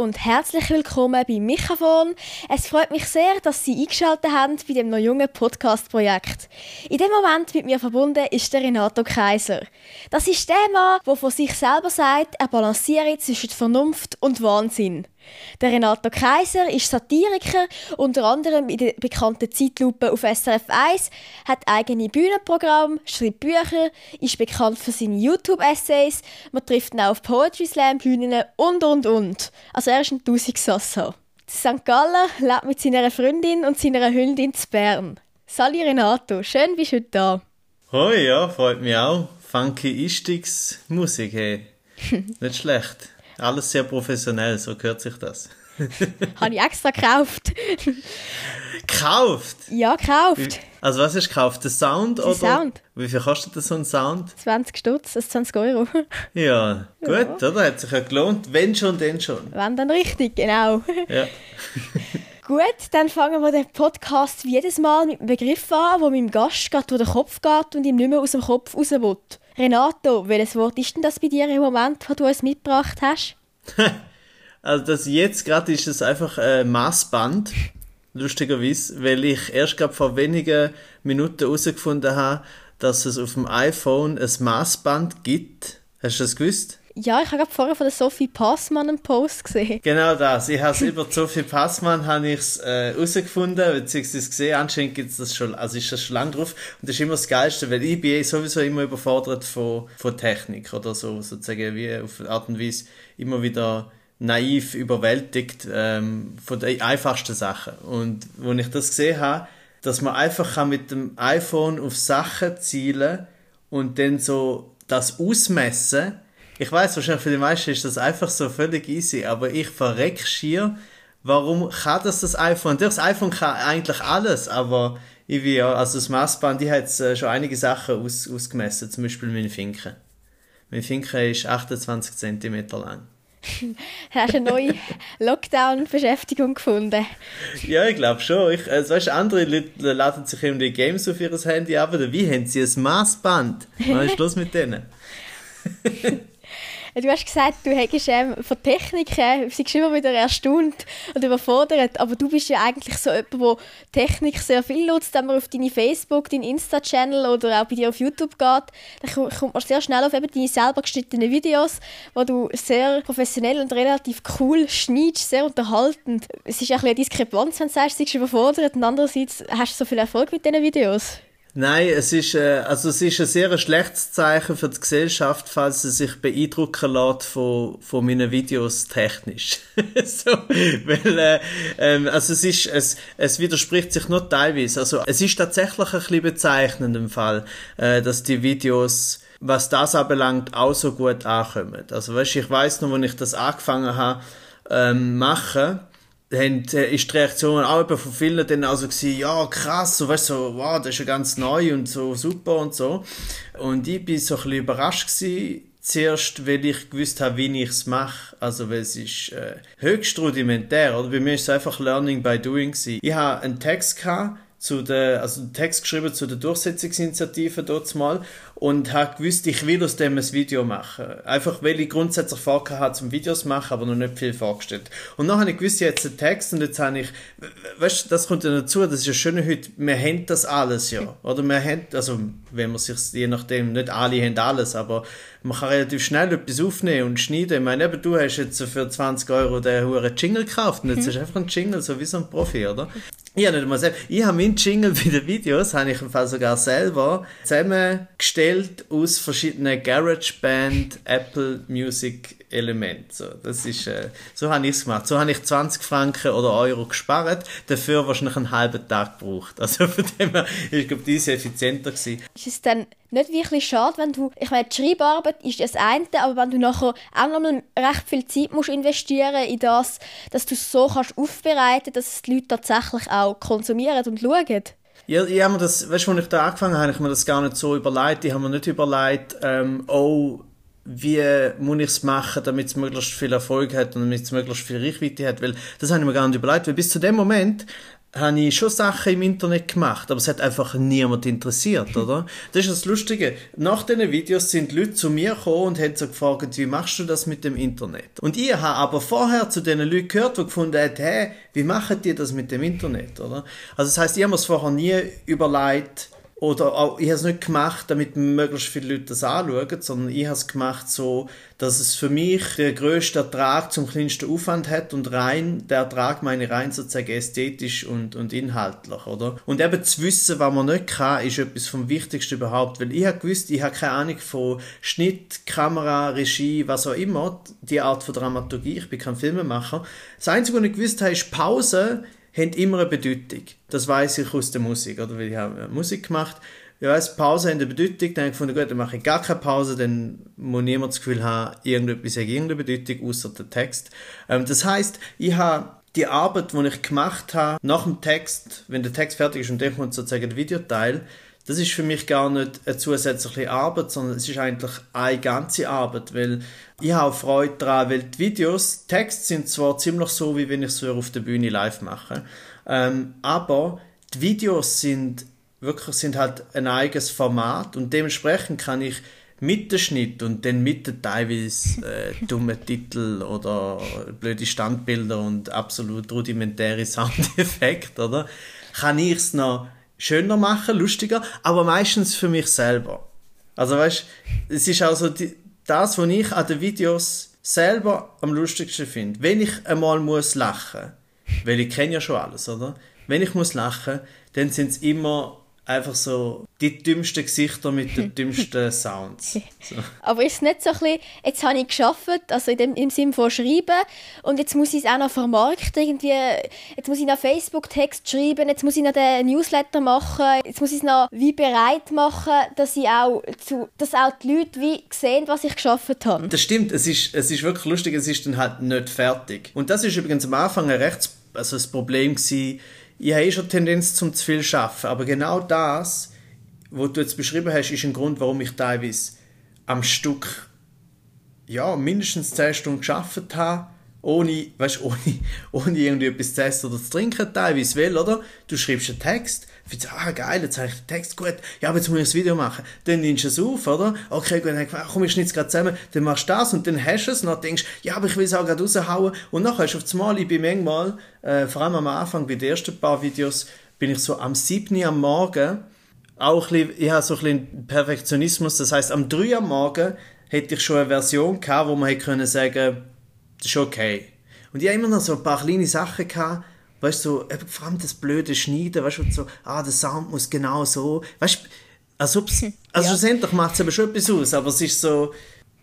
und herzlich willkommen bei Mikrofon. Es freut mich sehr, dass Sie eingeschaltet haben bei dem noch jungen Podcast-Projekt. In dem Moment mit mir verbunden ist der Renato Kaiser. Das ist der Mann, der von sich selber sagt, er balanciere zwischen Vernunft und Wahnsinn. Der Renato Kaiser ist Satiriker, unter anderem in der bekannten Zeitlupe auf SRF 1, hat eigene Bühnenprogramme, schreibt Bücher, ist bekannt für seine YouTube-Essays, man trifft ihn auch auf Poetry Slam Bühnen und und und. Also er ist ein Tausigsassa. St. Gallen lebt mit seiner Freundin und seiner Hündin zu Bern. Sali Renato, schön bist du heute da. Hoi, ja, freut mich auch. Funky Einstiegsmusik, hey. Nicht schlecht. Alles sehr professionell, so gehört sich das. Habe ich extra gekauft. gekauft? Ja, gekauft. Also was du gekauft? Den Sound? Oder? Sound. Wie viel kostet so ein Sound? 20 Stutz, also 20 Euro. Ja, gut, Ja. oder? Hat sich ja gelohnt. Wenn schon, denn schon. Wenn dann richtig, genau. Ja. Gut, dann fangen wir den Podcast wie jedes Mal mit einem Begriff an, wo meinem Gast gerade durch den Kopf geht und ihm nicht mehr aus dem Kopf raus will. Renato, welches Wort ist denn das bei dir im Moment, das du uns mitgebracht hast? Also das jetzt gerade ist es einfach ein Maßband, lustigerweise, weil ich erst gerade vor wenigen Minuten herausgefunden habe, dass es auf dem iPhone ein Maßband gibt. Hast du das gewusst? Ja, ich habe vorher von der Sophie Passmann einen Post gesehen. Genau das. Ich habe es über Sophie Passmann habe ich's, äh, herausgefunden, beziehungsweise gesehen. Anscheinend gibt's das schon, also ist das schon lange drauf. Und das ist immer das Geilste, weil ich bin sowieso immer überfordert von, von Technik oder so, sozusagen wie auf Art und Weise immer wieder naiv überwältigt ähm, von den einfachsten Sachen. Und wo ich das gesehen habe, dass man einfach kann mit dem iPhone auf Sachen zielen und dann so das ausmessen. Ich weiß wahrscheinlich für die meisten ist das einfach so völlig easy, aber ich verreck schier. Warum kann das das iPhone? Das iPhone kann eigentlich alles, aber ich wie ja, also das Maßband, die hat äh, schon einige Sachen aus, ausgemessen, zum Beispiel meine Finken. Meine Finken ist 28 cm lang. Hast du eine neue Lockdown-Beschäftigung gefunden? Ja, ich glaube schon. Ich, also, weißt, andere Leute laden sich eben die Games auf ihr Handy ab, oder wie haben sie ein Maßband? Was ist los mit denen? Du hast gesagt, du hättest ähm, von Technik äh, sie ist immer wieder erstaunt und überfordert, aber du bist ja eigentlich so jemand, der Technik sehr viel nutzt, wenn man auf deine Facebook, deinen Insta-Channel oder auch bei dir auf YouTube geht, dann ko- kommt man sehr schnell auf eben deine selber geschnittenen Videos, wo du sehr professionell und relativ cool schneidest, sehr unterhaltend. Es ist ein bisschen eine Diskrepanz, wenn du sagst, du bist überfordert und andererseits hast du so viel Erfolg mit diesen Videos. Nein, es ist, äh, also es ist ein sehr schlechtes Zeichen für die Gesellschaft, falls sie sich beeindrucken lässt von, von meinen Videos technisch. so, weil, äh, ähm, also es ist, es, es widerspricht sich nur teilweise. Also es ist tatsächlich ein bisschen bezeichnend im Fall, äh, dass die Videos was das anbelangt, auch so gut ankommen. Also weißt, ich weiß noch, als ich das angefangen habe, ähm, machen, haben, äh, ist die Reaktion auch eben von vielen dann also gewesen, ja krass, so weißt so, wow, das ist ja ganz neu und so super und so. Und ich bin so ein bisschen überrascht gewesen, zuerst, weil ich gewusst habe, wie ich es mache. Also, weil es ist äh, höchst rudimentär, oder? Bei mir ist es einfach Learning by Doing gewesen. Ich habe einen Text gehabt, zu der, also einen Text geschrieben zu der Durchsetzungsinitiative dort mal und habe gewusst, ich will aus dem ein Video machen. Einfach, weil ich grundsätzlich vorgehabt zum Videos machen, aber noch nicht viel vorgestellt. Und dann habe ich gewusst, jetzt einen Text und jetzt habe ich, weißt du, das kommt ja dazu, das ist ja schön heute, wir haben das alles ja. Oder wir haben, also, wenn man sich, je nachdem, nicht alle haben alles, aber man kann relativ schnell etwas aufnehmen und schneiden. Ich meine, eben, du hast jetzt für 20 Euro den hohen Jingle gekauft und jetzt hast du einfach einen Jingle, so wie so ein Profi, oder? Ich habe nicht mal selbst. Ich habe meinen Jingle bei den Videos, habe ich im Fall sogar selber zusammengestellt aus verschiedenen GarageBand, Apple Music Elementen. So, das ist, äh, so habe ich es gemacht. So habe ich 20 Franken oder Euro gespart, dafür wahrscheinlich einen halben Tag gebraucht. Also von dem her, ich glaube, diese effizienter gewesen. Ist es dann nicht wirklich schade, wenn du, ich meine, die Schreibarbeit ist das eine, aber wenn du nachher auch nochmal recht viel Zeit musst investieren in das, dass du es so kannst aufbereiten, dass es die Leute tatsächlich auch konsumieren und schauen. Ja, ich habe mir das, weißt du, als ich da angefangen habe, habe ich mir das gar nicht so überlegt. Ich habe mir nicht überlegt, ähm, oh, wie muss ich es machen, damit es möglichst viel Erfolg hat und damit es möglichst viel Reichweite hat, weil das habe ich mir gar nicht überlegt, weil bis zu dem Moment habe ich schon Sachen im Internet gemacht, aber es hat einfach niemand interessiert, oder? Das ist das Lustige. Nach diesen Videos sind Leute zu mir gekommen und haben so gefragt, wie machst du das mit dem Internet? Und ich habe aber vorher zu diesen Leuten gehört, die gefunden haben, hey, wie machen die das mit dem Internet, oder? Also das heißt, ich habe mir es vorher nie überlegt, oder auch, ich habe es nicht gemacht, damit möglichst viele Leute das anschauen, sondern ich habe es gemacht so, dass es für mich der grösste Ertrag zum kleinsten Aufwand hat und rein, der Ertrag meine rein sozusagen ästhetisch und, und inhaltlich, oder? Und eben zu wissen, was man nicht kann, ist etwas vom Wichtigsten überhaupt, weil ich habe gewusst, ich habe keine Ahnung von Schnitt, Kamera, Regie, was auch immer, die Art von Dramaturgie, ich bin kein Filmemacher. Das Einzige, was ich gewusst habe, ist Pause haben immer eine Bedeutung. Das weiß ich aus der Musik, oder? Weil ich habe Musik gemacht. Ich weiß, Pause hat eine Bedeutung. Dann habe ich gefunden, gut, dann mache ich gar keine Pause, dann muss niemand das Gefühl haben, irgendetwas hat irgendeine Bedeutung, außer der Text. Ähm, das heißt, ich habe die Arbeit, die ich gemacht habe, nach dem Text, wenn der Text fertig ist und dann kommt sozusagen der Videoteil, das ist für mich gar nicht eine zusätzliche Arbeit, sondern es ist eigentlich eine ganze Arbeit, weil ich habe Freude daran, weil die Videos, die Texte sind zwar ziemlich so, wie wenn ich es auf der Bühne live mache, ähm, aber die Videos sind wirklich sind halt ein eigenes Format und dementsprechend kann ich mit dem Schnitt und dann mit den teilweise äh, dummen Titel oder blöde Standbilder und absolut rudimentäre Soundeffekte, oder? Kann ich es noch schöner machen, lustiger, aber meistens für mich selber. Also weißt, es ist also die, das, was ich an den Videos selber am lustigsten finde. Wenn ich einmal muss lachen, weil ich kenne ja schon alles, oder? Wenn ich muss lachen, dann sind es immer einfach so die dümmsten Gesichter mit den dümmsten Sounds. So. Aber ist es nicht so ein bisschen, jetzt habe ich geschafft, also in dem, im Sinne von schreiben und jetzt muss ich es auch noch vermarkten, irgendwie, jetzt muss ich noch Facebook-Text schreiben, jetzt muss ich noch den Newsletter machen, jetzt muss ich es noch wie bereit machen, dass ich auch, zu, dass auch die Leute wie sehen, was ich geschafft habe. Das stimmt, es ist, es ist wirklich lustig, es ist dann halt nicht fertig. Und das ist übrigens am Anfang ein rechts, also das Problem gewesen, ich habe eh schon Tendenz zum zu viel schaffen, aber genau das, was du jetzt beschrieben hast, ist ein Grund, warum ich teilweise am Stück ja, mindestens 10 Stunden geschafft habe, ohne, weißt, ohne, ohne irgendwie etwas zu essen oder zu trinken, teilweise, weil, oder? Du schreibst einen Text, findest, ah, geil, jetzt habe ich den Text, gut, ja, aber jetzt muss ich das Video machen. Dann nimmst du es auf, oder? Okay, gut, dann komm, ich schneide gerade zusammen, dann machst du das und dann hast du es und dann denkst ja, aber ich will es auch gerade raushauen und dann hast du auf das Mal, ich bin manchmal, äh, vor allem am Anfang, bei den ersten paar Videos, bin ich so am 7. am Morgen, auch ein bisschen, ich habe so ein bisschen Perfektionismus, das heißt am 3 am Morgen hätte ich schon eine Version gehabt, wo man hätte können sagen, das ist okay. Und ich habe immer noch so ein paar kleine Sachen gehabt, weißt du, so, vor allem das blöde Schneiden, weißt du, so, ah, der Sound muss genau so, weißt du, also, also ja. schlussendlich macht es aber schon etwas aus, aber es ist so,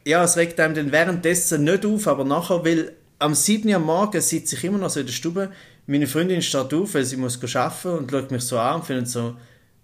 ja, es regt einem dann währenddessen nicht auf, aber nachher, weil am 7. Uhr am Morgen sitze ich immer noch so in der Stube, meine Freundin steht auf, weil sie muss arbeiten und schaut mich so an und findet so,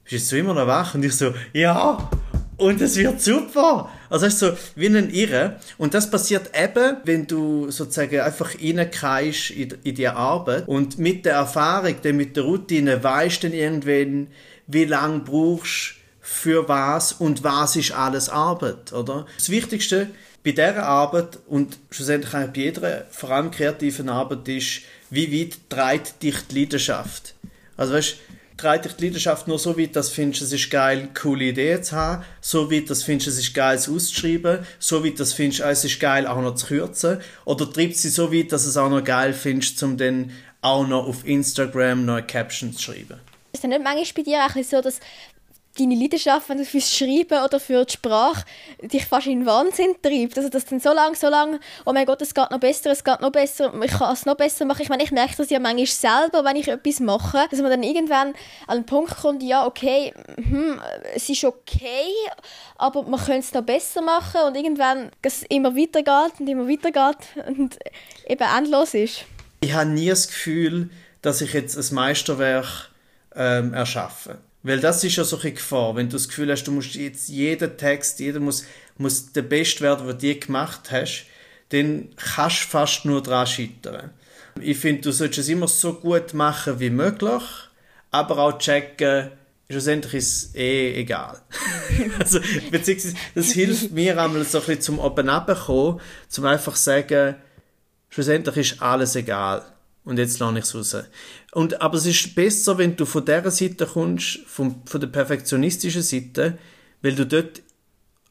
bist du immer noch wach? Und ich so, ja, und es wird super. Also es ist so wie ein Irre. Und das passiert eben, wenn du sozusagen einfach reinkreist in, in die Arbeit und mit der Erfahrung, mit der Routine weißt du dann irgendwann, wie lange brauchst für was und was ist alles Arbeit, oder? Das Wichtigste bei dieser Arbeit und schlussendlich auch bei jeder, vor allem kreativen Arbeit ist, wie weit treibt dich die Leidenschaft? Also weißt, treibt dich die Leidenschaft nur so weit, dass du findest, es ist geil, coole Ideen zu haben, so weit, dass du findest, es ist geil, es auszuschreiben, so weit, dass du findest, es ist geil, auch noch zu kürzen, oder treibt sie so weit, dass es auch noch geil findest, um dann auch noch auf Instagram neue Captions zu schreiben. Ist es nicht manchmal bei dir auch so, dass deine Leidenschaft, wenn du fürs Schreiben oder für die Sprache dich fast in den Wahnsinn treibt. Also dass dann so lange, so lange, oh mein Gott, es geht noch besser, es geht noch besser, ich kann es noch besser machen. Ich meine, ich merke das ja manchmal selber, wenn ich etwas mache, dass man dann irgendwann an den Punkt kommt, ja, okay, hm, es ist okay, aber man könnte es noch besser machen und irgendwann es immer weitergeht und immer weitergeht und eben endlos ist. Ich habe nie das Gefühl, dass ich jetzt ein Meisterwerk ähm, erschaffe. Weil das ist ja so eine Gefahr, wenn du das Gefühl hast, du musst jetzt jeden Text, jeder muss, muss der Beste werden, den du gemacht hast, dann kannst du fast nur daran scheitern. Ich finde, du solltest es immer so gut machen wie möglich, aber auch checken, schlussendlich ist es eh egal. also, beziehungsweise, das hilft mir einmal so ein bisschen zum oben kommen, zum einfach sagen, schlussendlich ist alles egal. Und jetzt lerne ich es raus. Und, aber es ist besser, wenn du von dieser Seite kommst, vom, von der perfektionistischen Seite, weil du dort,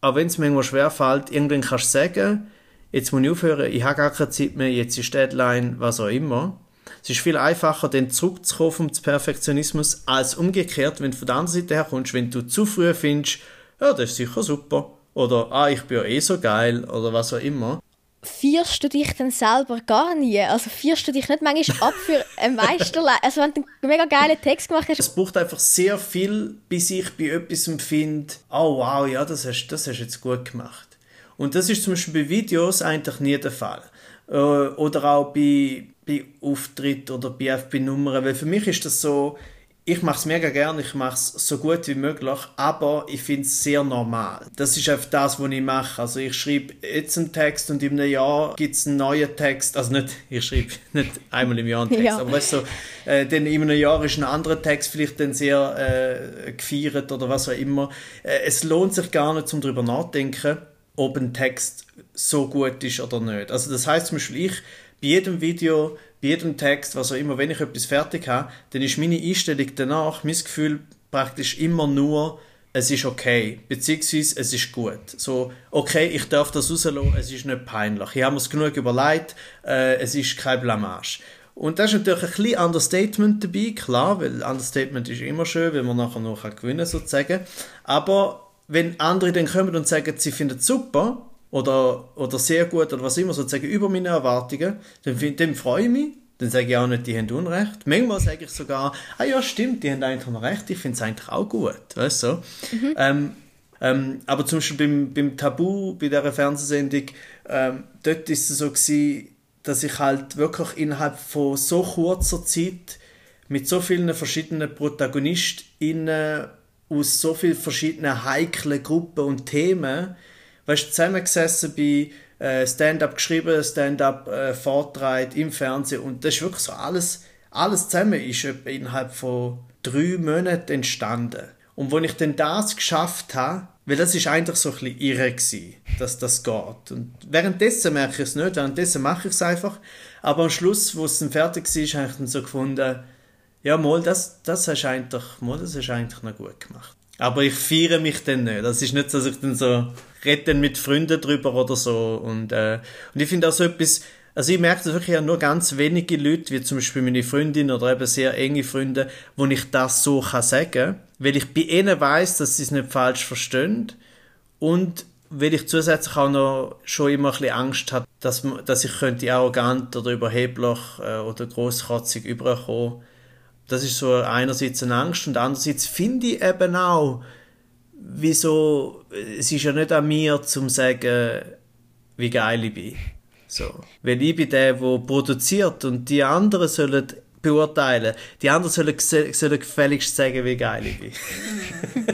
auch wenn es manchmal schwerfällt, irgendwann kannst du sagen, jetzt muss ich aufhören, ich habe gar keine Zeit mehr, jetzt ist Deadline, was auch immer. Es ist viel einfacher, dann zurückzukommen vom Perfektionismus, als umgekehrt, wenn du von der anderen Seite her kommst, wenn du zu früh findest, ja, das ist sicher super, oder ah, ich bin ja eh so geil, oder was auch immer, feierst du dich dann selber gar nie? Also feierst du dich nicht manchmal ab für ein Meisterleistung? Also wenn du einen mega geilen Text gemacht hast. Es braucht einfach sehr viel, bis ich bei etwas finde, oh wow, ja, das hast, das hast du jetzt gut gemacht. Und das ist zum Beispiel bei Videos eigentlich nie der Fall. Äh, oder auch bei, bei Auftritt oder bei FB-Nummern, weil für mich ist das so, ich mache es mega gerne, ich mache es so gut wie möglich, aber ich finde es sehr normal. Das ist einfach das, was ich mache. Also ich schreibe jetzt einen Text und in einem Jahr gibt es einen neuen Text. Also nicht, ich schreibe nicht einmal im Jahr einen Text, ja. aber weißt du, so, äh, dann in einem Jahr ist ein anderer Text vielleicht dann sehr äh, gefeiert oder was auch immer. Äh, es lohnt sich gar nicht, um darüber nachzudenken, ob ein Text so gut ist oder nicht. Also das heißt zum Beispiel, ich bei jedem Video bei jedem Text, was auch immer, wenn ich etwas fertig habe, dann ist meine Einstellung danach, mein Gefühl praktisch immer nur, es ist okay, beziehungsweise es ist gut. So, okay, ich darf das rauslassen, es ist nicht peinlich. Ich habe mir es genug überlegt, äh, es ist kein Blamage. Und da ist natürlich ein bisschen Understatement dabei, klar, weil Understatement ist immer schön, wenn man nachher noch gewinnen kann, sozusagen. Aber wenn andere dann kommen und sagen, sie finden es super, oder, oder sehr gut oder was immer, sozusagen über meine Erwartungen, dann, dann freue ich mich. Dann sage ich auch nicht, die haben Unrecht. Manchmal sage ich sogar, ah ja, stimmt, die haben eigentlich noch recht, ich finde es eigentlich auch gut. Weißt du? Mhm. Ähm, ähm, aber zum Beispiel beim, beim Tabu, bei dieser Fernsehsendung, ähm, dort ist es so gewesen, dass ich halt wirklich innerhalb von so kurzer Zeit mit so vielen verschiedenen ProtagonistInnen aus so vielen verschiedenen heiklen Gruppen und Themen weißt, zusammengesessen bei äh, Stand-up geschrieben, Stand-up äh, im Fernsehen und das ist wirklich so alles, alles zusammen ist innerhalb von drei Monaten entstanden. Und als ich dann das geschafft habe, weil das ist eigentlich so ein bisschen irre gewesen, dass das geht. Und währenddessen merke ich es nicht, währenddessen mache ich es einfach. Aber am Schluss, wo es dann fertig war, habe ich dann so gefunden, ja, mal, das, das hast du eigentlich, mal, das hast du eigentlich noch gut gemacht. Aber ich feiere mich dann nicht. Das ist nicht so, dass ich dann so rede mit Freunden drüber oder so. Und, äh, und ich finde auch so etwas, also ich merke das wirklich nur ganz wenige Leute, wie zum Beispiel meine Freundin oder eben sehr enge Freunde, wo ich das so kann sagen, weil ich bei ihnen weiß, dass sie es nicht falsch verstehen und weil ich zusätzlich auch noch schon immer ein bisschen Angst habe, dass, dass ich könnte arrogant oder überheblich äh, oder großkotzig überkommen. Das ist so einerseits eine Angst und andererseits finde ich eben auch, wieso, es ist ja nicht an mir, zu sagen, wie geil ich bin. So. Weil ich bin der, der produziert und die anderen sollen beurteilen. Die anderen sollen, sollen gefälligst sagen, wie geil ich bin.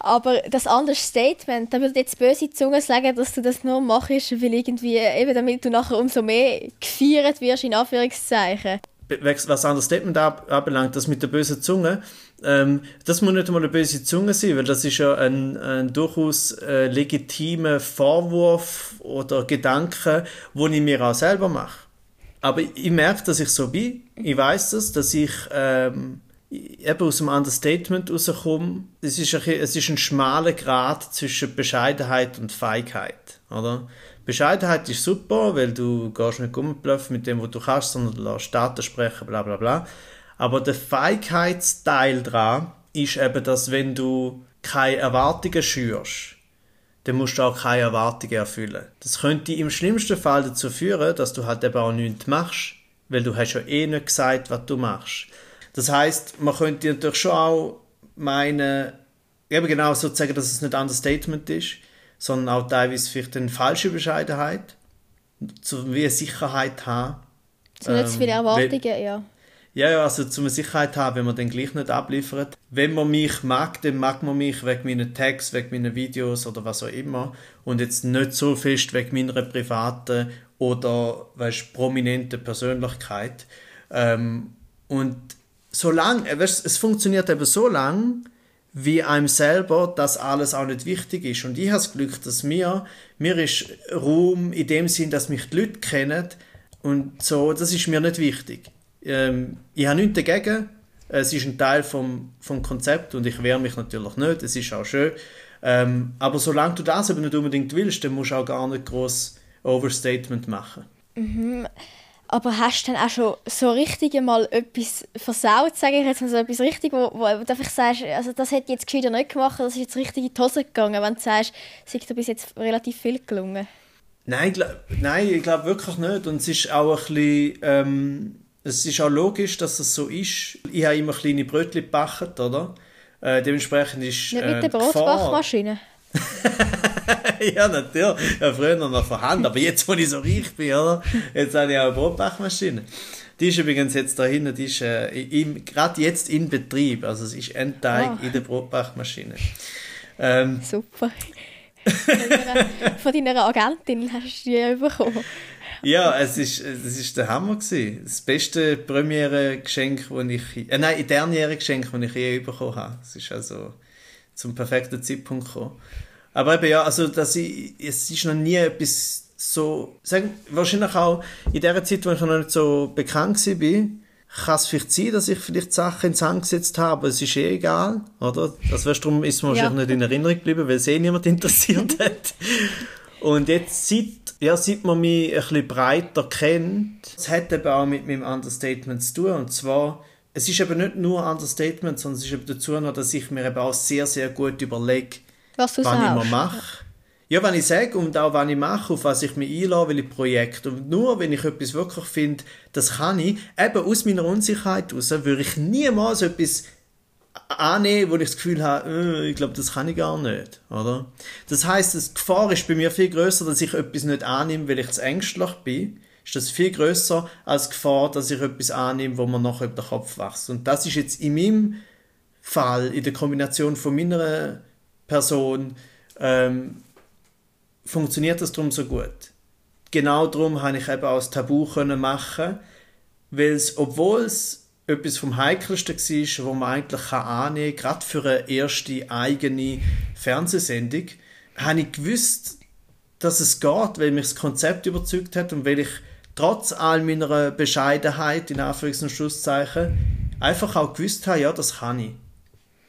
Aber das andere Statement, da würde jetzt böse Zunge sagen, dass du das nur machst, weil irgendwie, eben damit du nachher umso mehr gefeiert wirst, in Anführungszeichen was anderes Statement anbelangt, das mit der bösen Zunge, ähm, das muss nicht einmal eine böse Zunge sein, weil das ist ja ein, ein durchaus äh, legitimer Vorwurf oder Gedanke, wo ich mir auch selber mache. Aber ich merke, dass ich so bin. Ich weiß das, dass ich ähm, eben aus dem Understatement rauskomme. Es ist, ein, es ist ein schmaler Grad zwischen Bescheidenheit und Feigheit, oder? Bescheidenheit ist super, weil du gehst nicht rumblöffen mit dem, was du kannst, sondern du lässt Daten sprechen, bla bla bla. Aber der Feigheitsteil daran ist eben, dass wenn du keine Erwartungen schürst, dann musst du auch keine Erwartungen erfüllen. Das könnte im schlimmsten Fall dazu führen, dass du halt eben auch nichts machst, weil du hast ja eh nicht gesagt, was du machst. Das heißt, man könnte natürlich schon auch meinen, eben genau so sagen, dass es nicht ein Understatement ist, sondern auch teilweise vielleicht eine falsche Bescheidenheit, wie eine Sicherheit haben. Zu nicht zu viele ähm, Erwartungen, wenn, ja. Ja, ja, also zu einer Sicherheit haben, wenn man dann gleich nicht abliefert. Wenn man mich mag, dann mag man mich wegen meinen Tags, wegen meinen Videos oder was auch immer und jetzt nicht so fest wegen meiner privaten oder weißt, prominenten Persönlichkeit. Ähm, und solange, äh, weißt, es funktioniert eben so lange, wie einem selber das alles auch nicht wichtig ist. Und ich habe das Glück, dass mir, mir ist Ruhm in dem Sinn, dass mich die Leute kennen, Und so, das ist mir nicht wichtig. Ähm, ich habe nichts dagegen. Es ist ein Teil vom, vom Konzept und ich wehre mich natürlich nicht. Es ist auch schön. Ähm, aber solange du das eben nicht unbedingt willst, dann musst du auch gar nicht groß Overstatement machen. Mhm. Aber hast du dann auch schon so richtig mal etwas versaut, sage ich jetzt mal so etwas richtig, wo, wo du einfach sagst, also das hätte ich jetzt gescheiter nicht gemacht, das ist jetzt richtig in die Hose gegangen, wenn du sagst, es ist dir bis jetzt relativ viel gelungen? Nein, glaub, nein ich glaube wirklich nicht. Und es ist auch ein bisschen, ähm, es ist auch logisch, dass das so ist. Ich habe immer kleine Brötchen gebacken, oder? Äh, dementsprechend ist Nicht mit äh, der Brotbachmaschine? ja, natürlich. Ja, früher noch vorhanden. Aber jetzt, wo ich so reich bin, oder? Jetzt habe ich auch eine Brotbachmaschine. Die ist übrigens jetzt da hinten, die ist äh, gerade jetzt in Betrieb. Also es ist ein Teig oh. in der Brotbachmaschine. Ähm, Super. Von deiner Agentin hast du die bekommen. Ja, es ist, es ist der Hammer gewesen. Das beste Premiere-Geschenk, das ich, äh, nein, Derniere-Geschenk, das ich je bekommen habe. Es ist also zum perfekten Zeitpunkt gekommen. Aber eben ja, also dass ich, es ist noch nie etwas so, sagen, wahrscheinlich auch in der Zeit, wo ich noch nicht so bekannt war, kann es vielleicht sein, dass ich vielleicht Sachen ins Hand gesetzt habe, es ist eh egal, oder? Das weißt, darum ist mir wahrscheinlich ja. nicht in Erinnerung geblieben, weil es eh niemand interessiert hat. Und jetzt, seit, ja, seit man mich ein bisschen breiter kennt, es hat eben auch mit meinem Understatement zu tun, und zwar, es ist eben nicht nur Understatement, sondern es ist eben dazu noch, dass ich mir eben auch sehr, sehr gut überlege, was, was ich mir mache. Ja, wenn ich sage und auch wenn ich mache, auf was ich mich einlasse, welche Projekte. Und nur wenn ich etwas wirklich finde, das kann ich, eben aus meiner Unsicherheit heraus, würde ich niemals etwas annehmen, wo ich das Gefühl habe, äh, ich glaube, das kann ich gar nicht, oder? Das heißt, die Gefahr ist bei mir viel größer, dass ich etwas nicht annehme, weil ich zu ängstlich bin. Ist das viel größer als die Gefahr, dass ich etwas annehme, wo man nachher über den Kopf wächst. Und das ist jetzt in meinem Fall, in der Kombination von meiner Person, ähm, funktioniert das darum so gut. Genau darum habe ich eben auch das Tabu können machen, weil es, obwohl es etwas vom Heikelsten war, was man eigentlich annehmen kann, gerade für eine erste eigene Fernsehsendung, habe ich gewusst, dass es geht, weil mich das Konzept überzeugt hat und weil ich trotz all meiner Bescheidenheit, in Anführungs- und Schlusszeichen, einfach auch gewusst habe, ja, das kann ich.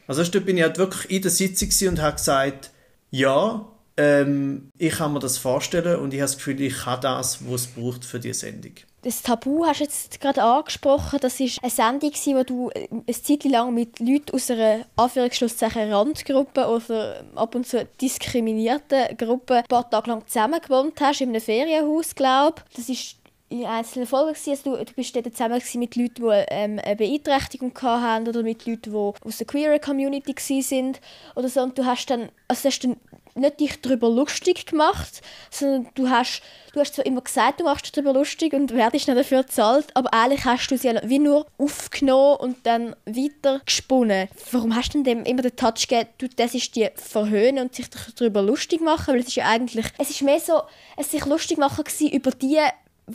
Also da bin ich halt wirklich in der Sitzung und habe gesagt, ja, ähm, ich kann mir das vorstellen und ich habe das Gefühl, ich kann das, was es braucht für die Sendung. Das Tabu hast du jetzt gerade angesprochen. Das ist eine Sendung, wo du eine Zeit lang mit Leuten aus einer Anführungsschlusszeichen Randgruppe oder ab und zu diskriminierten Gruppe ein paar Tage lang zusammen gewohnt hast, in einem Ferienhaus, glaube ich. Das ist in einzelnen Folgen Also du, du bist dort zusammen mit Leuten, die ähm, eine Beeinträchtigung hatten oder mit Leuten, die aus der queer Community waren oder so. Und du hast dann, also hast dann nicht dich darüber lustig gemacht, sondern du hast, du hast zwar immer gesagt, du machst dich darüber lustig und werdest nicht dafür bezahlt, aber eigentlich hast du sie wie nur aufgenommen und dann weiter gesponnen. Warum hast du denn dem immer den Touch gegeben, du, das ist die verhöhnen und sich darüber lustig machen? Weil es ist ja eigentlich, es ist mehr so, es sich lustig machen über die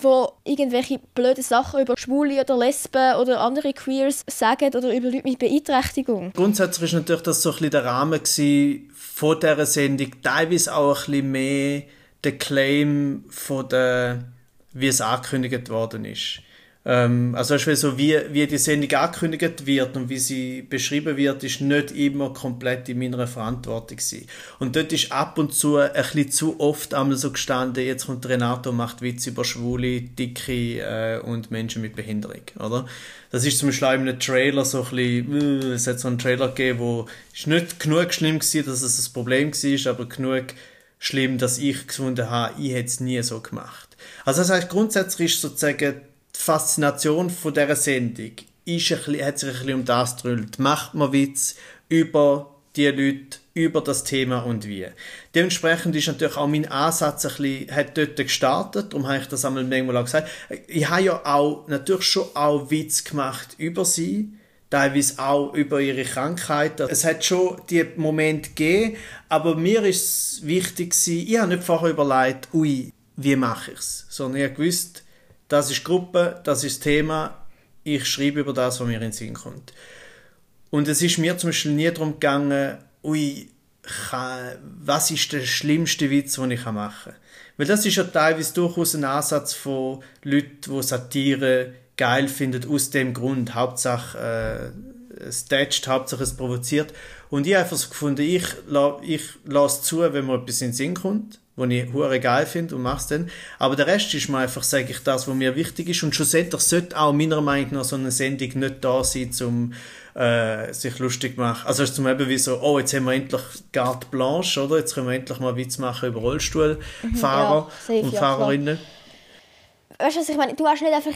wo irgendwelche blöde Sachen über Schwule oder Lesben oder andere Queers sagen oder über Leute mit Beeinträchtigung. Grundsätzlich war natürlich das so ein der Rahmen von dieser Sendung, teilweise auch ein bisschen mehr der Claim von der, wie es angekündigt worden ist. Ähm, also so wie, wie die Sendung angekündigt wird und wie sie beschrieben wird, ist nicht immer komplett in meiner Verantwortung gewesen. Und dort ist ab und zu ein bisschen zu oft einmal so gestanden, jetzt kommt Renato macht Witz über Schwule, Dicke äh, und Menschen mit Behinderung, oder? Das ist zum Beispiel auch in einem Trailer so ein bisschen, äh, es hat so einen Trailer gegeben, wo ist nicht genug schlimm war, dass es ein Problem war, aber genug schlimm, dass ich gefunden habe, ich hätte es nie so gemacht. Also das heißt, grundsätzlich ist sozusagen Faszination von dieser Sendung ist ein bisschen, hat sich ein bisschen um das gedrüllt. Macht man Witz über die Leute, über das Thema und wie. Dementsprechend ist natürlich auch mein Ansatz ein bisschen, hat dort gestartet, darum habe ich das einmal manchmal auch gesagt. Ich habe ja auch natürlich schon auch Witz gemacht über sie, teilweise auch über ihre Krankheiten. Es hat schon die Momente gegeben, aber mir ist es wichtig ich habe nicht vorher überlegt, ui, wie mache ich es, sondern ich habe gewusst, das ist Gruppe, das ist das Thema, ich schreibe über das, was mir in den Sinn kommt. Und es ist mir zum Beispiel nie darum gegangen, ui, was ist der schlimmste Witz, den ich machen kann. Weil das ist ja teilweise durchaus ein Ansatz von Leuten, die Satire geil finden, aus dem Grund. Hauptsache, äh, es tätscht, Hauptsache es provoziert. Und ich einfach so gefunden, ich, ich lasse zu, wenn mir etwas in den Sinn kommt wo ich hure geil finde und mach's dann. Aber der Rest ist mir einfach, sage ich, das, was mir wichtig ist. Und schlussendlich sollte auch meiner Meinung nach so eine Sendung nicht da sein, um äh, sich lustig machen. Also zum eben wie so, oh, jetzt haben wir endlich Carte Blanche, oder? Jetzt können wir endlich mal Witz machen über Rollstuhlfahrer mhm, ja, und Fahrerinnen. Weißt du, was ich meine? Du hast nicht einfach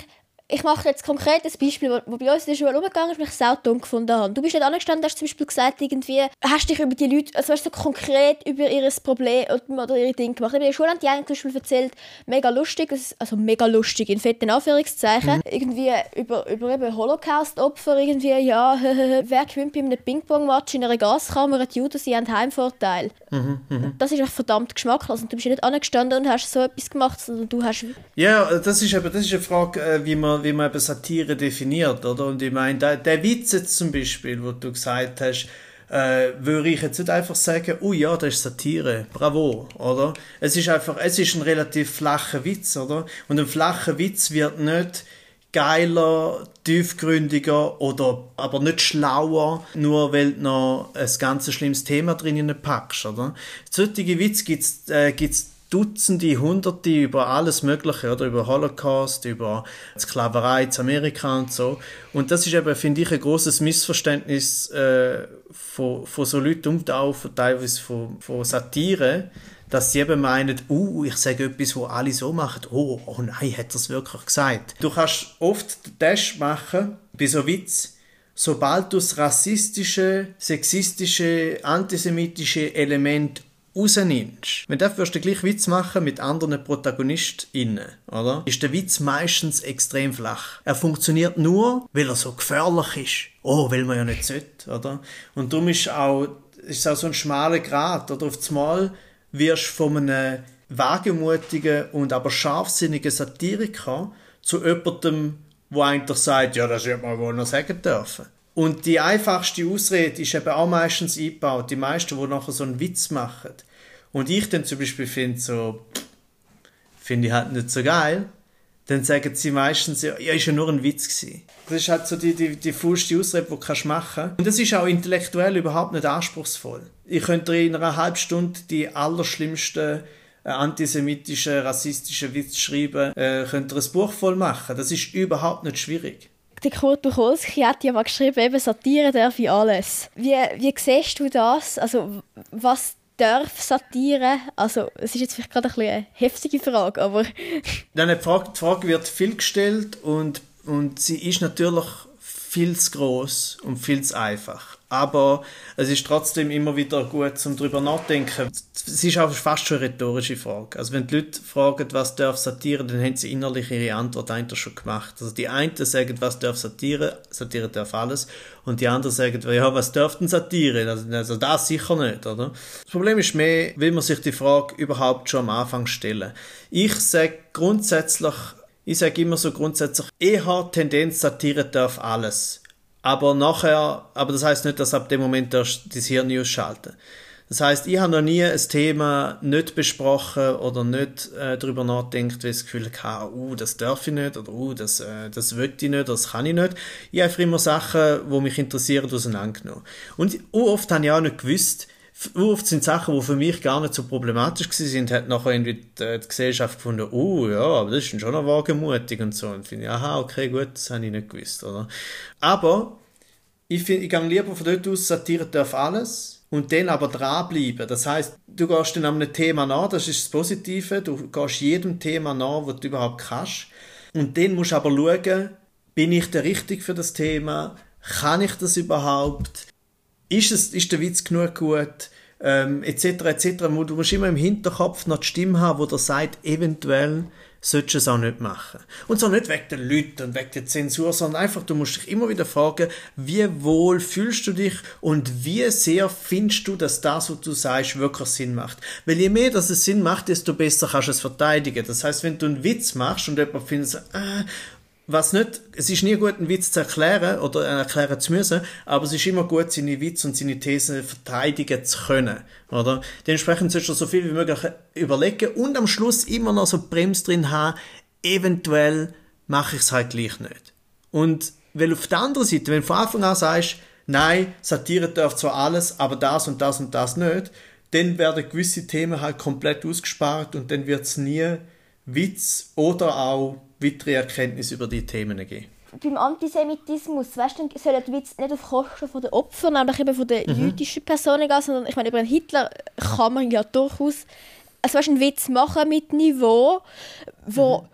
ich mache jetzt konkret ein Beispiel, wo, wo bei uns in der Schule umgegangen ist, und ich sau dumm gefunden habe. Du bist nicht angestanden, hast zum Beispiel gesagt, irgendwie, hast dich über die Leute, also weißt du, so konkret über ihr Problem oder ihre Dinge gemacht. In der Schule haben die eigentlich zum Beispiel erzählt, mega lustig, also mega lustig, in fetten Anführungszeichen, mhm. irgendwie über, über eben Holocaust-Opfer, irgendwie, ja, wer gewinnt bei einem Ping-Pong-Match in einer Gaskammer, die Juden, sie haben Heimvorteil. Mhm, mh. Das ist einfach verdammt geschmacklos und du bist nicht angestanden und hast so etwas gemacht, sondern du hast... Ja, das ist eben, das ist eine Frage, äh, wie man wie man eben Satire definiert, oder? Und ich meine, der, der Witz jetzt zum Beispiel, wo du gesagt hast, äh, würde ich jetzt nicht einfach sagen, oh ja, das ist Satire, bravo, oder? Es ist einfach, es ist ein relativ flacher Witz, oder? Und ein flacher Witz wird nicht geiler, tiefgründiger oder aber nicht schlauer, nur weil du noch ein ganz schlimmes Thema drin packst, oder? Solche Witz gibt's, äh, Dutzende, Hunderte über alles Mögliche, oder über Holocaust, über Sklaverei in Amerika und so. Und das ist eben, finde ich, ein großes Missverständnis äh, von, von so Leuten und auch von, teilweise von, von Satire, dass sie eben meinen, uh, ich sage etwas, wo alle so machen. Oh, oh nein, hat er es wirklich gesagt. Du kannst oft den Test machen, bei so Witz, sobald du das rassistische, sexistische, antisemitische Element rausnimmst, wenn du wirst du gleich Witz machen mit anderen ProtagonistInnen, oder? Ist der Witz meistens extrem flach. Er funktioniert nur, weil er so gefährlich ist. Oh, weil man ja nicht sollte, oder? Und darum ist auch, ist auch so ein schmaler Grat, oder? Auf das Mal wirst du von einem wagemutigen und aber scharfsinnigen Satiriker zu jemandem, wo eigentlich sagt, ja, das hätte man wohl noch sagen dürfen. Und die einfachste Ausrede ist eben auch meistens eingebaut. Die meisten, die nachher so einen Witz machen. Und ich dann zum Beispiel finde so, finde ich halt nicht so geil. Dann sagen sie meistens, ja, ist ja nur ein Witz gewesen. Das ist halt so die, die, die faulste Ausrede, die du kannst machen Und das ist auch intellektuell überhaupt nicht anspruchsvoll. Ich könnte in einer halben Stunde die allerschlimmsten äh, antisemitischen, rassistischen Witz schreiben, äh, könnt ihr ein Buch voll machen. Das ist überhaupt nicht schwierig der Kurt Tucholsky hat ja mal geschrieben, eben Satire darf ich alles. Wie, wie siehst du das? Also, was darf Satire? Also, es ist jetzt vielleicht gerade ein eine heftige Frage, aber... Die, Frage, wird viel gestellt und, und sie ist natürlich viel zu groß und viel zu einfach aber es ist trotzdem immer wieder gut, zum drüber nachdenken. Es ist auch fast schon eine rhetorische Frage. Also wenn die Leute fragen, was darf Satire, dann haben sie innerlich ihre Antwort eigentlich schon gemacht. Also die einen sagen, was darf Satire, Satire darf alles, und die anderen sagen, ja, was darf denn Satire? Also, also das sicher nicht, oder? Das Problem ist mehr, will man sich die Frage überhaupt schon am Anfang stellen. Ich sage grundsätzlich, ich sage immer so grundsätzlich, eher Tendenz, Satire darf alles. Aber nachher, aber das heißt nicht, dass ab dem Moment das Hirn ausschalten. Das heißt, ich habe noch nie ein Thema nicht besprochen oder nicht äh, darüber nachgedacht, weil ich das Gefühl hatte, uh, das darf ich nicht oder uh, das, äh, das will ich nicht das kann ich nicht. Ich habe einfach immer Sachen, die mich interessieren, auseinandergenommen. Und oft habe ich auch nicht gewusst, oft sind Sachen, die für mich gar nicht so problematisch sind, hat nachher irgendwie die, die Gesellschaft gefunden, oh ja, aber das ist schon noch wagemutig und so. Und finde ich, aha, okay, gut, das habe ich nicht gewusst, oder? Aber ich, find, ich gehe lieber von dort aus, Satire darf alles und dann aber dranbleiben. Das heißt, du gehst dann einem Thema nach, das ist das Positive, du gehst jedem Thema nach, was du überhaupt kannst. Und dann musst du aber schauen, bin ich der Richtige für das Thema? Kann ich das überhaupt? Ist, es, ist der Witz genug gut, ähm, etc. etc. Du musst immer im Hinterkopf noch die Stimme haben, wo der sagt, eventuell solltest du es auch nicht machen. Und zwar nicht wegen den Leuten und wegen der Zensur, sondern einfach, du musst dich immer wieder fragen, wie wohl fühlst du dich und wie sehr findest du, dass das, was du sagst, wirklich Sinn macht. Weil je mehr, dass es Sinn macht, desto besser kannst du es verteidigen. Das heißt, wenn du einen Witz machst und jemand findet, äh, was nicht, es ist nie gut, einen Witz zu erklären oder erklären zu müssen, aber es ist immer gut, seine Witze und seine Thesen verteidigen zu können, oder? Dementsprechend sollst du so viel wie möglich überlegen und am Schluss immer noch so Brems drin haben, eventuell mache ich es halt gleich nicht. Und weil auf der anderen Seite, wenn du von Anfang an sagst, nein, Satire darf zwar alles, aber das und das und das nicht, dann werden gewisse Themen halt komplett ausgespart und dann wird es nie Witz oder auch weitere Erkenntnisse über die Themen geben. Beim Antisemitismus, weißt du, sollen die Witze nicht auf Kosten der Opfer, nämlich eben von den mhm. jüdischen Personen gehen, sondern ich meine, über einen Hitler kann man ja durchaus also weißt, einen Witz machen mit Niveau, wo mhm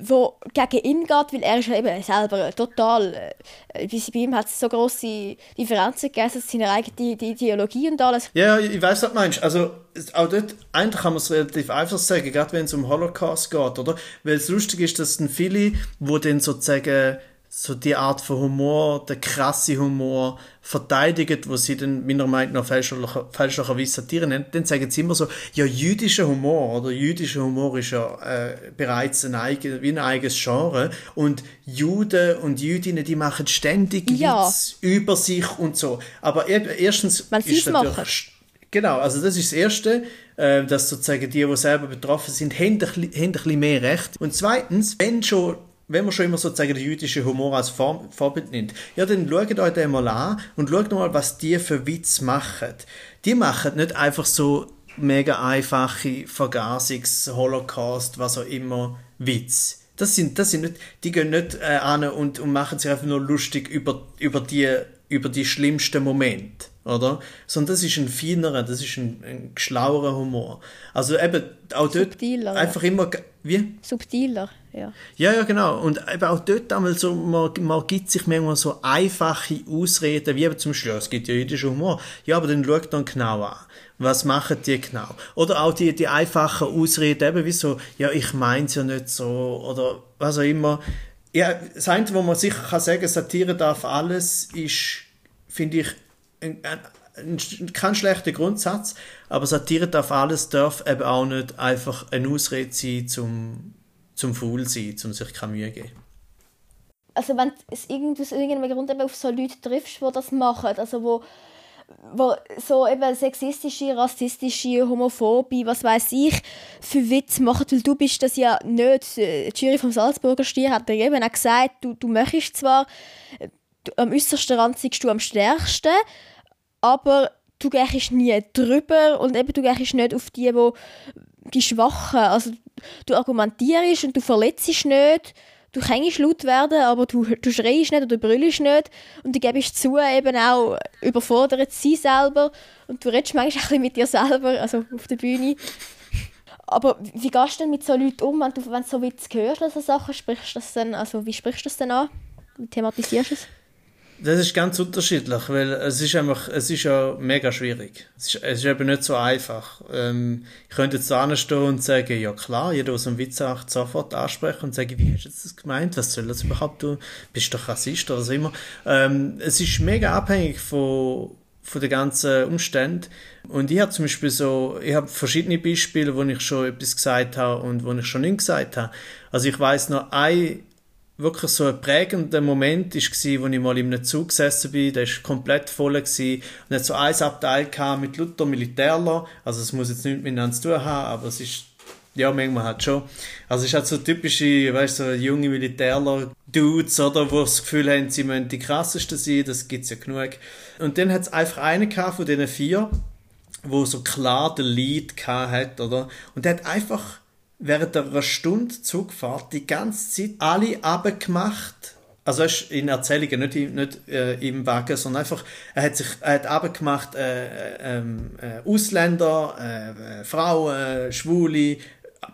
wo gegen ihn geht, weil er ist ja eben selber total, äh, bei ihm hat es so grosse Differenzen gegeben, seine eigene Ideologie und alles. Ja, ich weiß was du meinst. Also auch dort, eigentlich kann man es relativ einfach sagen, gerade wenn es um Holocaust geht, oder? Weil es lustig ist, dass dann viele, wo dann sozusagen so die Art von Humor, der krasse Humor verteidigen, wo sie dann meiner Meinung nach fälschlicher, fälschlicherweise Satire nennen, dann sagen sie immer so, ja, jüdischer Humor oder jüdischer Humor ist ja äh, bereits ein, eigen, wie ein eigenes Genre und Juden und Jüdinnen, die machen ständig ja. Witz über sich und so. Aber erstens Weil ist natürlich... Machen. Genau, also das ist das Erste, äh, dass sozusagen die, die selber betroffen sind, haben ein, haben ein bisschen mehr Recht. Und zweitens, wenn schon wenn man schon immer sozusagen den jüdischen Humor als Vor Vorbild nimmt, ja, dann schaut euch den mal an und schaut mal, was die für Witz machen. Die machen nicht einfach so mega einfache Vergasungs-, Holocaust, was auch immer, Witz. Das sind, das sind nicht, die gehen nicht äh, an und, und machen sich einfach nur lustig über, über, die, über die schlimmsten Momente, oder? Sondern das ist ein feinerer, das ist ein, ein schlauerer Humor. Also eben auch dort Subtiler, einfach immer, wie? Subtiler ja. Ja, ja, genau. Und eben auch dort einmal so, man, man gibt sich manchmal so einfache Ausreden, wie eben zum Beispiel, ja, es gibt ja jüdischen Humor. Ja, aber dann schaut dann genau an. Was machen die genau? Oder auch die, die einfachen Ausreden, eben wie so, ja, ich mein's ja nicht so, oder was auch immer. Ja, das Einzige, wo man sicher kann sagen, Satire darf alles, ist, finde ich, ein, ein, ein, kein schlechter Grundsatz, aber Satire darf alles, darf eben auch nicht einfach eine Ausrede sein, zum zum Faul sein, zum sich keine Mühe geben. Also wenn du aus irgendeinem Grund eben auf so Leute triffst, die das machen, also wo, wo so eben sexistische, rassistische, homophobe, was weiß ich, für Witz machen, weil du bist das ja nicht. Die Jury vom Salzburger Stier hat dir eben auch gesagt, du, du möchtest zwar, du, am äußersten Rand du am stärksten, aber du gehst nie drüber und eben du gehst nicht auf die, wo die Schwachen, also du argumentierst und du verletzt nicht, du kannst laut werden, aber du, du schreist nicht oder brüllst nicht und du gibst zu, eben auch überfordert sie selber und du redest manchmal ein bisschen mit dir selber, also auf der Bühne. Aber wie gehst du denn mit so Leuten um, wenn du, wenn du so Witz hörst, so Sachen, sprichst du das dann, also wie sprichst du das dann an? Wie thematisierst du es? Das ist ganz unterschiedlich, weil es ist einfach, es ist ja mega schwierig. Es ist, es ist eben nicht so einfach. Ähm, ich könnte jetzt da stehen und sagen, ja klar, jeder, der so einen Witz sagt, sofort ansprechen und sagen, wie hast du das gemeint? Was soll das überhaupt tun? Bist du doch Rassist oder so immer? Ähm, es ist mega abhängig von, von den ganzen Umständen. Und ich habe zum Beispiel so, ich habe verschiedene Beispiele, wo ich schon etwas gesagt habe und wo ich schon nicht gesagt habe. Also ich weiß noch ein wirklich so ein prägender Moment war, wo ich mal in einem Zug gesessen bin, der war komplett voll gewesen, und hat so ein Abteil mit Luther Militärler, also es muss jetzt nichts miteinander zu tun haben, aber es ist, ja, manchmal halt schon. Also es ist halt so typische, weißt du, so junge Militärler-Dudes, oder, wo das Gefühl haben, sie müssen die krassesten sein, das gibt's ja genug. Und dann hat es einfach einen von diesen vier, wo so klar den Lead hat, oder, und der hat einfach während einer Stunde Zugfahrt die ganze Zeit alle abgemacht. Also ist in Erzählungen, nicht, nicht äh, im Wagen, sondern einfach, er hat sich, er hat abgemacht, äh, äh, ähm, äh, Ausländer, äh, äh, Frauen, Schwule,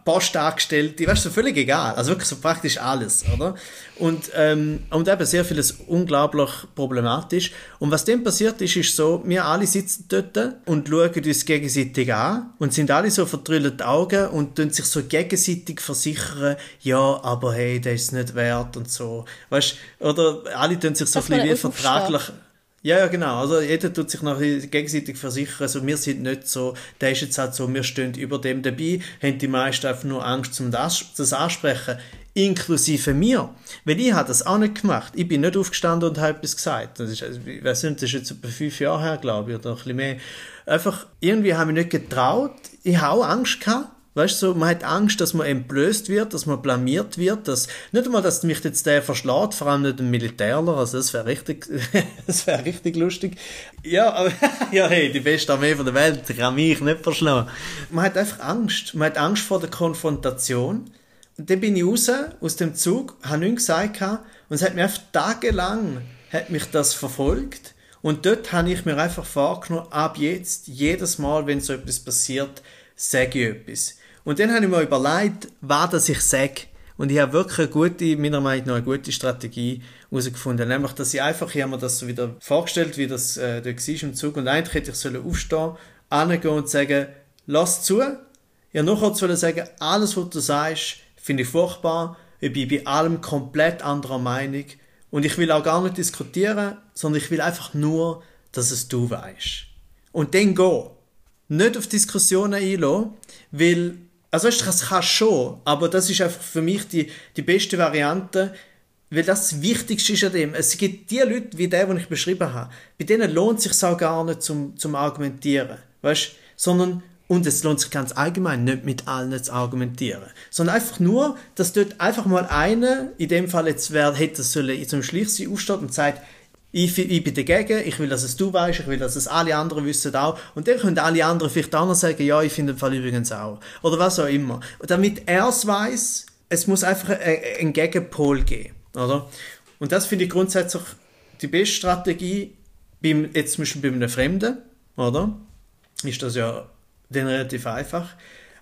Postangestellte, weißt du, so völlig egal. Also wirklich so praktisch alles, oder? Und, ähm, und eben sehr vieles unglaublich problematisch. Und was dann passiert ist, ist so, wir alle sitzen dort und schauen uns gegenseitig an und sind alle so vertrüllte Augen und tun sich so gegenseitig versichern, ja, aber hey, der ist nicht wert und so. Weißt oder alle tun sich so ein bisschen wie vertraglich. Ja, ja, genau. Also jeder tut sich noch gegenseitig versichern. Also wir sind nicht so, der ist jetzt halt so, wir stehen über dem dabei, haben die meisten einfach nur Angst, um das, das ansprechen. inklusive mir. Weil ich habe das auch nicht gemacht. Ich bin nicht aufgestanden und habe etwas gesagt. Das ist, also, ich weiß nicht, das ist jetzt etwa fünf Jahre her, glaube ich, oder ein bisschen mehr. Einfach, irgendwie habe ich mich nicht getraut. Ich habe auch Angst gehabt. Weißt du, so, man hat Angst, dass man entblößt wird, dass man blamiert wird, dass, nicht einmal, dass mich jetzt der verschlägt, vor allem nicht ein Militärler, also das wäre richtig, das wäre richtig lustig. Ja, aber, ja, hey, die beste Armee von der Welt kann mich nicht verschlagen. Man hat einfach Angst. Man hat Angst vor der Konfrontation. Und dann bin ich raus aus dem Zug, habe nichts gesagt und es hat mir einfach tagelang hat mich das verfolgt. Und dort habe ich mir einfach vorgenommen, ab jetzt, jedes Mal, wenn so etwas passiert, sage ich etwas. Und dann habe ich mir überlegt, was das ich sage. Und ich habe wirklich eine gute, meiner Meinung nach eine gute Strategie herausgefunden. Nämlich, dass ich einfach, ich habe mir das so wieder vorgestellt, wie das äh, da war im Zug. Und eigentlich hätte ich sollen aufstehen, angehen und sagen, lass zu. Habe noch kurz sagen, alles, was du sagst, finde ich furchtbar. Ich bin bei allem komplett anderer Meinung. Und ich will auch gar nicht diskutieren, sondern ich will einfach nur, dass es du weißt. Und dann geh. Nicht auf Diskussionen einlassen, weil, also das kannst schon, aber das ist einfach für mich die, die beste Variante, weil das, das Wichtigste ist an dem. Es gibt die Leute, wie der, den ich beschrieben habe, bei denen lohnt es sich auch gar nicht zum, zum Argumentieren. Weißt? Sondern und es lohnt sich ganz allgemein nicht mit allen zu argumentieren, sondern einfach nur, dass dort einfach mal einer, in dem Fall jetzt wer hätte sollen zum Schlichsein aufsteht und sagt, ich, ich bin dagegen, ich will, dass es du weißt, ich will, dass es alle anderen wissen auch. Und dann können alle anderen vielleicht auch noch sagen, ja, ich finde den Fall übrigens auch. Oder was auch immer. Und damit er es weiß, es muss einfach einen Gegenpol geben. Oder? Und das finde ich grundsätzlich die beste Strategie, beim, jetzt zum Beispiel bei einem Fremden, oder? Ist das ja dann relativ einfach.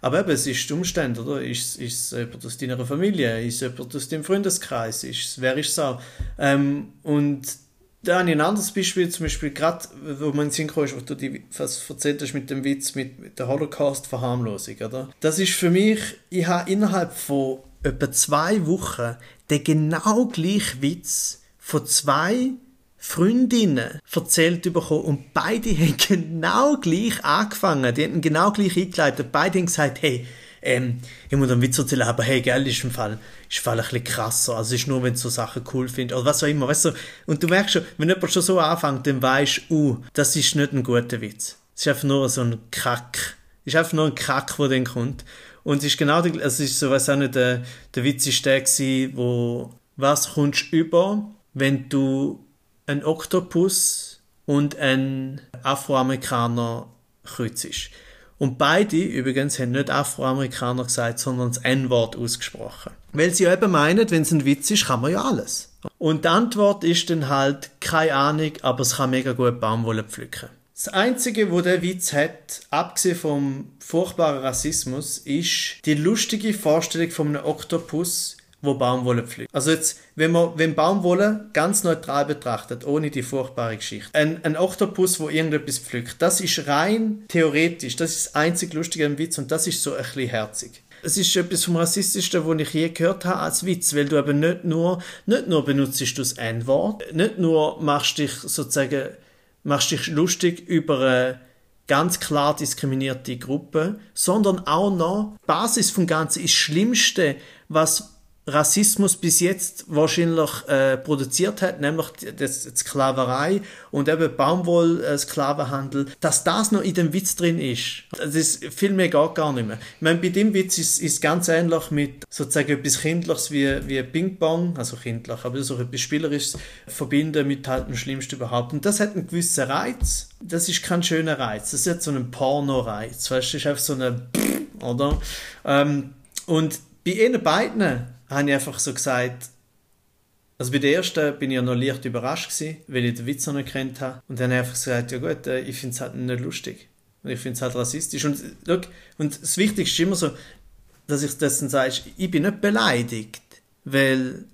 Aber eben, es ist die Umstände, oder? Ist, ist es jemand aus deiner Familie? Ist es jemand aus deinem Freundeskreis? Ist es, wer ist es auch? Ähm, und da habe ich ein anderes Beispiel, zum Beispiel gerade, wo man Synchro ist, wo du die, was erzählt hast mit dem Witz mit, mit der Holocaust-Verharmlosung, oder? Das ist für mich, ich habe innerhalb von etwa zwei Wochen den genau gleichen Witz von zwei Freundinnen erzählt bekommen und beide haben genau gleich angefangen. Die haben genau gleich eingeleitet. Beide haben gesagt, hey, ähm, ich muss einen Witz erzählen, aber hey, gell, ist im Fall, ist im Fall ein bisschen krasser. Also ist nur, wenn du so Sachen cool findest oder was auch immer, weißt du. Und du merkst schon, wenn jemand schon so anfängt, dann weißt du, uh, das ist nicht ein guter Witz. Es ist einfach nur so ein Kack. Es ist einfach nur ein Kack, der dann kommt. Und es ist genau, also es ist so, weiß auch nicht, der, der Witz ist der gewesen, wo, was kommst du über, wenn du ein Oktopus und ein Afroamerikaner kreuzt. Und beide übrigens haben nicht Afroamerikaner gesagt, sondern das N-Wort ausgesprochen. Weil sie ja eben meinen, wenn es ein Witz ist, kann man ja alles. Und die Antwort ist dann halt, keine Ahnung, aber es kann mega gut Baumwolle pflücken. Das Einzige, wo der Witz hat, abgesehen vom furchtbaren Rassismus, ist die lustige Vorstellung von einem Oktopus, wo Baumwolle pflückt. Also jetzt, wenn man wenn Baumwolle ganz neutral betrachtet, ohne die furchtbare Geschichte, ein, ein Oktopus, wo irgendetwas pflückt, das ist rein theoretisch, das ist das einzig Lustige am Witz und das ist so ein bisschen herzig. Es ist etwas vom Rassistischsten, was ich je gehört habe als Witz, weil du eben nicht nur, nicht nur benutzt das N-Wort, nicht nur machst dich sozusagen, machst dich lustig über eine ganz klar diskriminierte Gruppe, sondern auch noch, Basis vom Ganzen ist das Schlimmste, was Rassismus bis jetzt wahrscheinlich äh, produziert hat, nämlich die Sklaverei und eben Baumwoll-Sklavenhandel, dass das noch in dem Witz drin ist. Das ist viel mehr gar, gar nicht mehr. Ich meine, bei dem Witz ist es ganz ähnlich mit sozusagen etwas Kindliches wie, wie Ping-Pong, also kindlich, aber so etwas Spielerisches verbinden mit halt dem Schlimmsten überhaupt. Und das hat einen gewissen Reiz. Das ist kein schöner Reiz. Das ist so ein Porno-Reiz. Weißt du, das ist einfach so eine, oder? Ähm, und bei ihnen beiden habe ich einfach so gesagt, also bei der ersten bin ich ja noch leicht überrascht gewesen, weil ich den Witz noch nicht kennt habe. Und dann habe ich einfach gesagt, ja gut, äh, ich finde es halt nicht lustig. Und ich finde es halt rassistisch. Und, look, und das Wichtigste ist immer so, dass ich das dann sage, ich bin nicht beleidigt, weil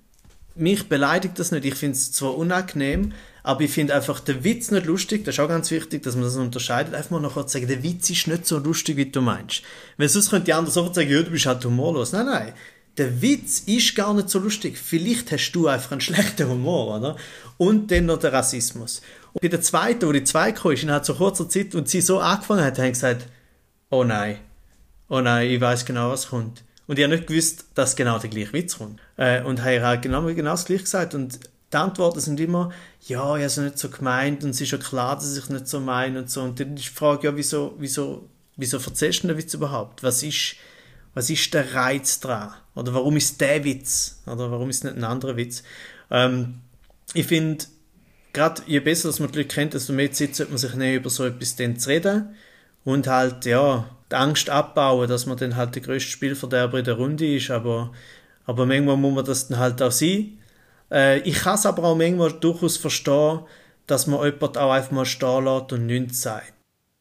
mich beleidigt das nicht. Ich finde es zwar unangenehm, aber ich finde einfach den Witz nicht lustig. Das ist auch ganz wichtig, dass man das unterscheidet. Einfach mal noch kurz sagen, der Witz ist nicht so lustig, wie du meinst. Weil sonst könnte die anderen sofort sagen, ja, du bist halt humorlos. Nein, nein der Witz ist gar nicht so lustig. Vielleicht hast du einfach einen schlechten Humor, oder? Und dann noch der Rassismus. Und bei der zweiten, wo die zwei kam, ist so kurzer Zeit und sie so angefangen hat, haben gesagt, oh nein, oh nein, ich weiß genau, was kommt. Und ich habe nicht gewusst, dass genau der gleiche Witz kommt. Äh, und habe halt genau, genau das gleiche gesagt. Und die Antworten sind immer, ja, ich habe es nicht so gemeint und es ist ja klar, dass ich es nicht so meine und so. Und dann ist die Frage, ja, wieso, wieso, wieso erzählst du den Witz überhaupt? Was ist, was ist der Reiz dran? Oder warum ist der Witz? Oder warum ist nicht ein anderer Witz? Ähm, ich finde, gerade je besser dass man die Leute kennt, desto mehr Zeit sollte man sich nehmen, über so etwas dann zu reden. Und halt, ja, die Angst abbauen, dass man dann halt der größte Spielverderber in der Runde ist. Aber, aber manchmal muss man das dann halt auch sein. Äh, ich kann es aber auch manchmal durchaus verstehen, dass man jemanden auch einfach mal stehen lässt und nichts sagt.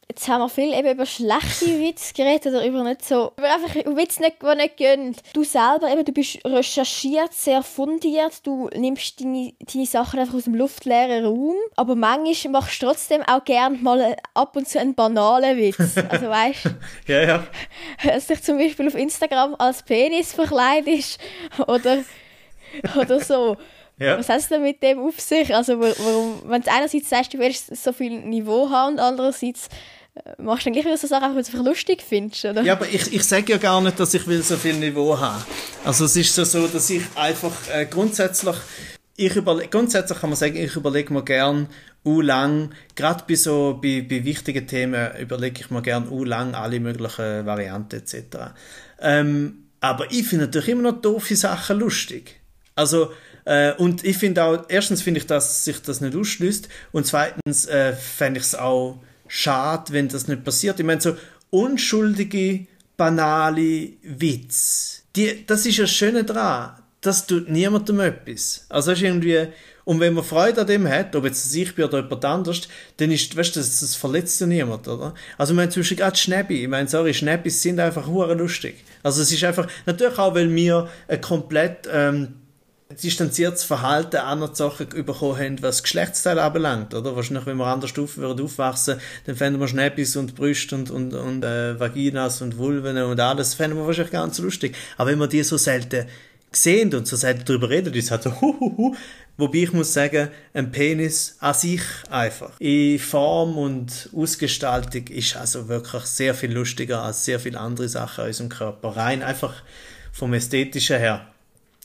Jetzt haben wir viel eben über schlechte Witze geredet oder über nicht so, über einfach Witze, nicht, die nicht gehen. Du selber, eben, du bist recherchiert, sehr fundiert, du nimmst deine, deine Sachen einfach aus dem luftleeren Raum, aber manchmal machst du trotzdem auch gerne mal ab und zu einen banalen Witz. Also weißt ja, ja. Dass dich zum Beispiel auf Instagram als Penis verkleidest oder, oder so. Ja. Was hast du denn mit dem auf sich? Also warum, wenn du einerseits sagst, du willst so viel Niveau haben und andererseits äh, machst du dann gleich wieder so Sachen, weil du es einfach lustig findest, oder? Ja, aber ich, ich sage ja gar nicht, dass ich will so viel Niveau haben. Also es ist so, so dass ich einfach äh, grundsätzlich, ich überle grundsätzlich kann man sagen, ich überlege mir gern u lang, gerade bei so bei, bei wichtigen Themen überlege ich mir gern u lang alle möglichen Varianten etc. Ähm, aber ich finde natürlich immer noch doofe Sachen lustig. Also äh, und ich finde auch, erstens finde ich, dass sich das nicht ausschließt und zweitens äh, fände ich es auch schade, wenn das nicht passiert. Ich meine, so unschuldige, banale Witz, die, das ist ja das Schöne daran. Das tut niemandem etwas. Also ist irgendwie, und wenn man Freude an dem hat, ob jetzt ich bin oder jemand anders, dann ist, weißt du, das, das verletzt ja niemand, oder? Also, ich meine, zum Beispiel gerade Schnäppi. Ich meine, sorry, Schnäppis sind einfach hure lustig. Also, es ist einfach, natürlich auch, weil wir ein komplett, ähm, distanziertes Verhalten Sachen bekommen haben, was Geschlechtsteile anbelangt, oder? Wahrscheinlich, wenn wir an der Stufe würden aufwachsen, dann fänden wir Schnäppis und Brüste und, und, und äh, Vaginas und Vulven und alles, fänden wir wahrscheinlich ganz lustig. Aber wenn wir die so selten sehen und so selten darüber reden, ist halt so huhuhu. Wobei ich muss sagen, ein Penis an sich einfach in Form und Ausgestaltung ist also wirklich sehr viel lustiger als sehr viele andere Sachen in unserem Körper. Rein einfach vom Ästhetischen her.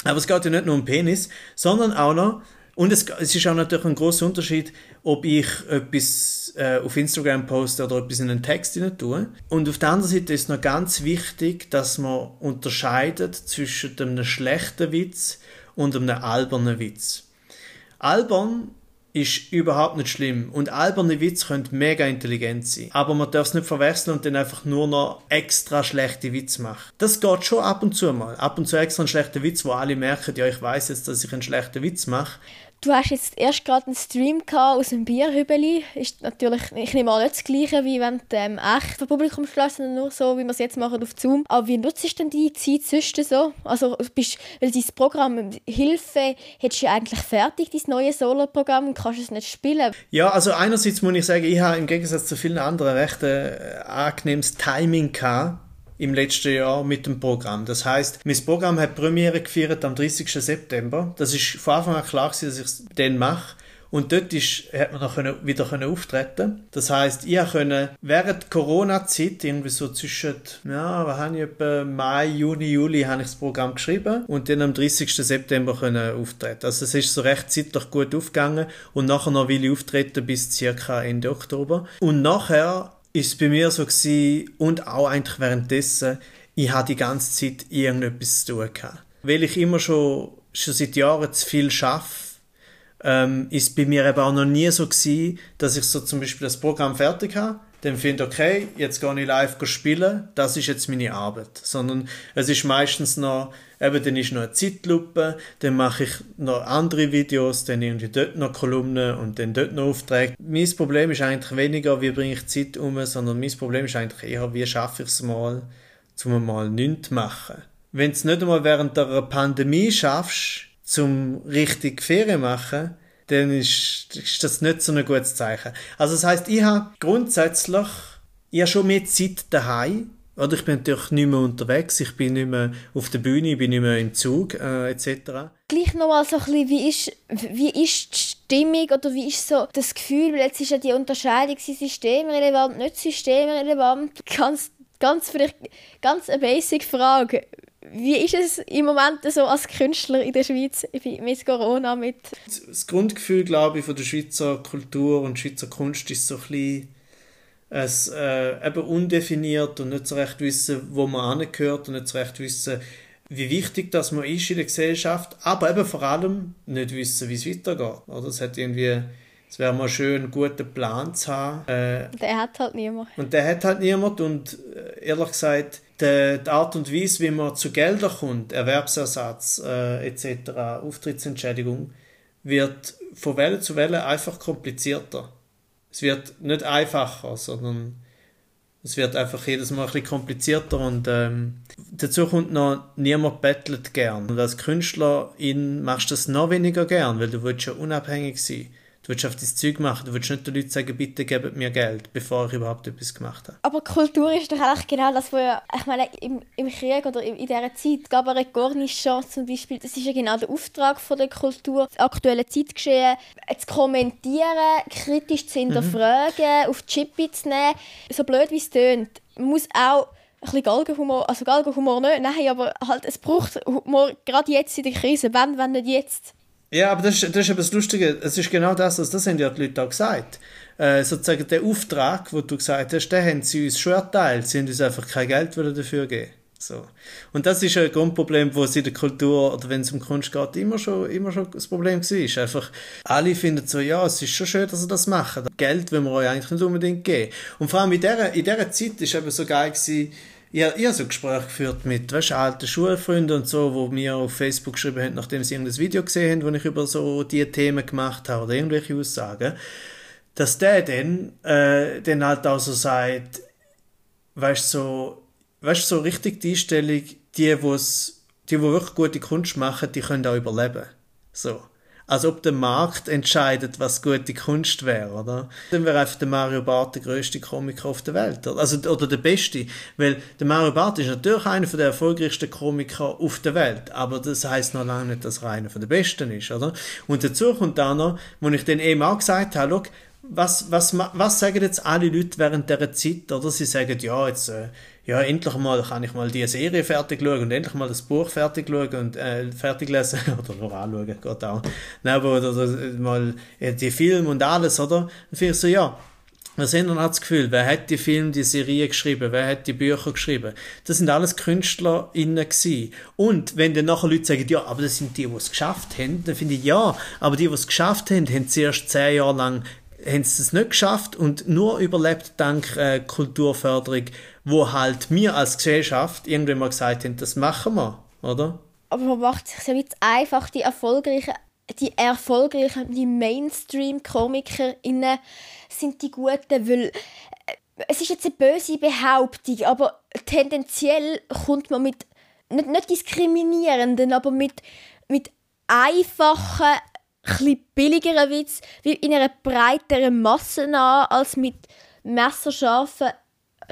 Aber es geht ja nicht nur um Penis, sondern auch noch, und es, es ist auch natürlich ein großer Unterschied, ob ich etwas äh, auf Instagram poste oder etwas in einen Text hinein tue. Und auf der anderen Seite ist noch ganz wichtig, dass man unterscheidet zwischen einem schlechten Witz und einem albernen Witz. Albern ist überhaupt nicht schlimm. Und alberne Witze können mega intelligent sein. Aber man darf es nicht verwechseln und dann einfach nur noch extra schlechte Witze machen. Das geht schon ab und zu mal. Ab und zu extra einen schlechten Witz, wo alle merken, ja, ich weiß jetzt, dass ich einen schlechten Witz mache. Du hast jetzt erst gerade einen Stream aus dem Bierhübeli. Ist natürlich, ich nehme an, nicht das Gleiche, wie wenn du ähm, echt vor Publikum schlägst, sondern nur so, wie wir es jetzt machen auf Zoom. Aber wie nutzt du denn die Zeit sonst so? Also, bist, weil dein Programm Hilfe hättest du ja eigentlich fertig, dein neues Solo-Programm, und kannst es nicht spielen. Ja, also einerseits muss ich sagen, ich habe im Gegensatz zu vielen anderen recht äh, angenehmes Timing gehabt im letzten Jahr mit dem Programm. Das heißt, mein Programm hat Premiere gefeiert am 30. September. Das ist von Anfang an klar gewesen, dass ich es dann mache. Und dort ist, hat man noch wieder können auftreten Das heißt, ich konnte während Corona-Zeit, irgendwie so zwischen, ja, was habe ich, etwa Mai, Juni, Juli, habe ich das Programm geschrieben und dann am 30. September können auftreten. Also es ist so recht zeitlich gut aufgegangen und nachher noch will ich auftreten bis circa Ende Oktober. Und nachher ist bei mir so gewesen, und auch eigentlich währenddessen, ich hatte die ganze Zeit irgendetwas zu tun gehabt. Weil ich immer schon, schon seit Jahren zu viel arbeite, ähm, ist bei mir eben auch noch nie so gewesen, dass ich so zum Beispiel das Programm fertig habe dann finde okay, jetzt gehe ich live spielen, das ist jetzt meine Arbeit. Sondern es ist meistens noch, eben dann ist noch eine Zeitlupe, dann mache ich noch andere Videos, dann irgendwie dort noch Kolumnen und dann dort noch Aufträge. Mein Problem ist eigentlich weniger, wie bringe ich Zeit um, sondern mein Problem ist eigentlich eher, wie schaffe ich es mal, zum mal nichts zu machen. Wenn du es nicht einmal während der Pandemie schaffst, zum richtig Ferien machen, dann ist, ist das nicht so ein gutes Zeichen. Also das heißt, ich habe grundsätzlich ich habe schon mehr Zeit daheim. Oder ich bin natürlich nicht mehr unterwegs, ich bin nicht mehr auf der Bühne, ich bin nicht mehr im Zug äh, etc. Gleich nochmal so ein bisschen, wie ist, wie ist die Stimmung oder wie ist so das Gefühl, weil jetzt ist ja die Unterscheidung systemrelevant, nicht systemrelevant. Ganz, ganz vielleicht, ganz eine basic Frage Wie ist es im Moment so als Künstler in der Schweiz mit Corona? Mit das Grundgefühl, glaube ich, von der Schweizer Kultur und Schweizer Kunst ist so ein bisschen es, äh, eben undefiniert und nicht so recht wissen, wo man angehört und nicht so recht wissen, wie wichtig das man ist in der Gesellschaft, aber eben vor allem nicht wissen, wie es weitergeht. Oder? Es hat irgendwie es wäre mal schön, einen guten Plan zu haben. Äh, der hat halt niemand. Und der hat halt niemand und äh, ehrlich gesagt, die, die, Art und Weise, wie man zu Geldern kommt, Erwerbsersatz äh, etc., Auftrittsentschädigung, wird von Welle zu Welle einfach komplizierter. Es wird nicht einfacher, sondern es wird einfach jedes Mal ein bisschen komplizierter und ähm, dazu kommt noch, niemand bettelt gern. Und als Künstlerin machst du das noch weniger gern, weil du willst ja unabhängig sein Du willst auf dein Zeug machen, du willst nicht den Leuten sagen, bitte gebt mir Geld, bevor ich überhaupt etwas gemacht habe. Aber Kultur ist doch eigentlich genau das, was ja, ich meine, im, im Krieg oder in, in dieser Zeit, Gabaret Gornichon zum Beispiel, das ist ja genau der Auftrag von der Kultur, das aktuelle Zeitgeschehen zu kommentieren, kritisch zu hinterfragen, mhm. auf die Chippe zu nehmen. So blöd wie es tönt, man muss auch ein bisschen Galgenhumor, also Galgenhumor nicht, nein, aber halt, es braucht Humor, gerade jetzt in der Krise, wenn, wenn nicht jetzt. Ja, aber das ist, das ist eben das Lustige. Es ist genau das, also das haben ja die Leute auch gesagt. Äh, sozusagen der Auftrag, den du gesagt hast, den haben sie uns schon erteilt. Sie haben uns einfach kein Geld dafür geben. So. Und das ist ein Grundproblem, wo es in der Kultur oder wenn es um Kunst geht, immer schon, immer schon das Problem war. Einfach, alle finden so, ja, es ist schon schön, dass sie das machen. Geld will man euch eigentlich nicht unbedingt geben. Und vor allem in dieser, in dieser Zeit war eben so geil gewesen, ich, ich habe so Gespräche geführt mit weißt, alten Schulfreunden und so, wo mir auf Facebook geschrieben haben, nachdem sie irgendein Video gesehen haben, wo ich über so diese Themen gemacht habe oder irgendwelche Aussagen, dass der dann, äh, dann halt auch so sagt, weißt so, weißt so richtig die Einstellung, die, wo's, die, wo wirklich gute Kunst machen, die können auch überleben. So als ob der Markt entscheidet, was gute Kunst wäre, oder? Dann wäre einfach der Mario Barth der größte Komiker auf der Welt, oder? also oder der beste, weil der Mario Barth ist natürlich einer der erfolgreichsten Komiker auf der Welt, aber das heißt noch lange nicht, dass er einer der besten ist, oder? Und dazu kommt dann noch, wo ich dann eben auch gesagt habe, was, was, was sagen jetzt alle Leute während dieser Zeit, oder? Sie sagen, ja, jetzt, äh, ja, endlich mal kann ich mal die Serie fertig schauen und endlich mal das Buch fertig schauen und äh, fertig lesen oder noch anschauen, geht auch. Nein, aber oder, oder mal äh, die Filme und alles, oder? Dann finde ich so, ja, wir sind dann das Gefühl, wer hat die Filme, die Serie geschrieben, wer hat die Bücher geschrieben? Das sind alles KünstlerInnen gewesen. Und wenn dann nachher Leute sagen, ja, aber das sind die, die es geschafft haben, dann finde ich, ja, aber die, die es geschafft haben, haben zuerst zehn Jahre lang haben sie es nicht geschafft und nur überlebt dank äh, Kulturförderung, wo halt wir als Gesellschaft irgendwann mal gesagt haben, das machen wir, oder? Aber man macht sich jetzt einfach die erfolgreichen, die erfolgreichen, die Mainstream-KomikerInnen sind die Guten, weil äh, es ist jetzt eine böse Behauptung, aber tendenziell kommt man mit nicht, nicht diskriminierenden, aber mit, mit einfachen bisschen billigeren Witz wie in einer breiteren Masse an, als mit messerscharfen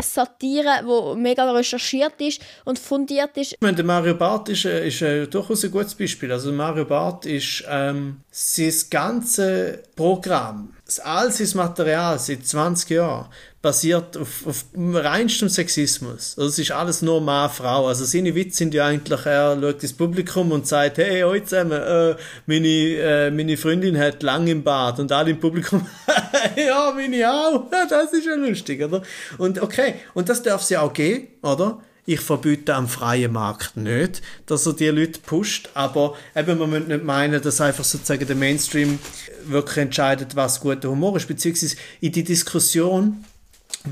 Satire, wo mega recherchiert ist und fundiert ist. Ich meine, Mario Barth ist, äh, ist äh, durchaus ein gutes Beispiel. Also Mario Barth ist ähm, sein ganze Programm, all sein Material seit 20 Jahren basiert auf, auf reinstem Sexismus. Also es ist alles nur Mann, Frau. Also seine Witze sind ja eigentlich, er schaut ins Publikum und sagt, hey, heute zusammen, äh, meine, äh, meine Freundin hat lang im Bad und alle im Publikum, ja, meine auch. das ist ja lustig, oder? Und okay, und das darf sie auch gehen, oder? Ich verbiete am freien Markt nicht, dass er die Leute pusht, aber eben, man muss nicht meinen, dass einfach sozusagen der Mainstream wirklich entscheidet, was guter Humor ist, beziehungsweise in die Diskussion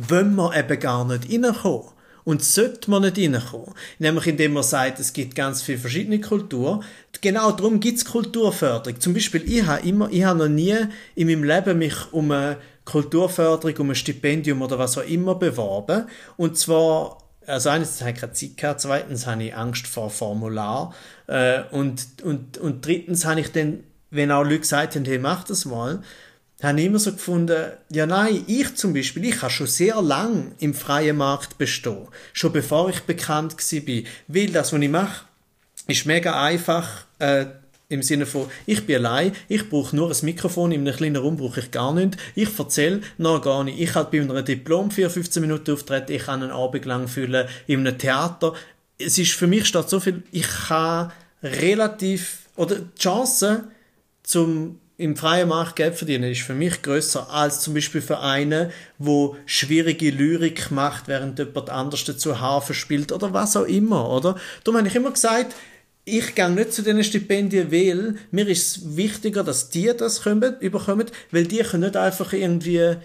wollen wir eben gar nicht reinkommen. Und sollte man nicht reinkommen. Nämlich indem man sagt, es gibt ganz viele verschiedene Kulturen. Genau darum gibt es Kulturförderung. Zum Beispiel, ich habe immer, ich habe noch nie in meinem Leben mich um eine Kulturförderung, um ein Stipendium oder was auch immer beworben. Und zwar, also eines habe ich keine Zeit gehabt, zweitens habe ich Angst vor Formular. Äh, und, und, und drittens habe ich dann, wenn auch Leute gesagt haben, hey, mach das mal, habe ich immer so gefunden, ja nein, ich zum Beispiel, ich habe schon sehr lang im freien Markt bestehen, schon bevor ich bekannt war, weil das, was ich mache, ist mega einfach, äh, im Sinne von, ich bin allein, ich brauche nur ein Mikrofon, in einem kleinen Raum brauche ich gar nicht, ich erzähle noch gar nicht. Ich habe bei einem Diplom für 15 Minuten auftreten, ich kann einen Abend lang füllen in einem Theater, es ist für mich statt so viel, ich kann relativ, oder die Chance zum im freien Markt Geld verdienen ist für mich größer als zum Beispiel für einen, wo schwierige Lyrik macht, während jemand anders dazu Harfe spielt oder was auch immer, oder? Darum habe ich immer gesagt, ich gehe nicht zu diesen Stipendien, weil mir ist es wichtiger, dass die das kommen, überkommen, weil die können nicht einfach irgendwie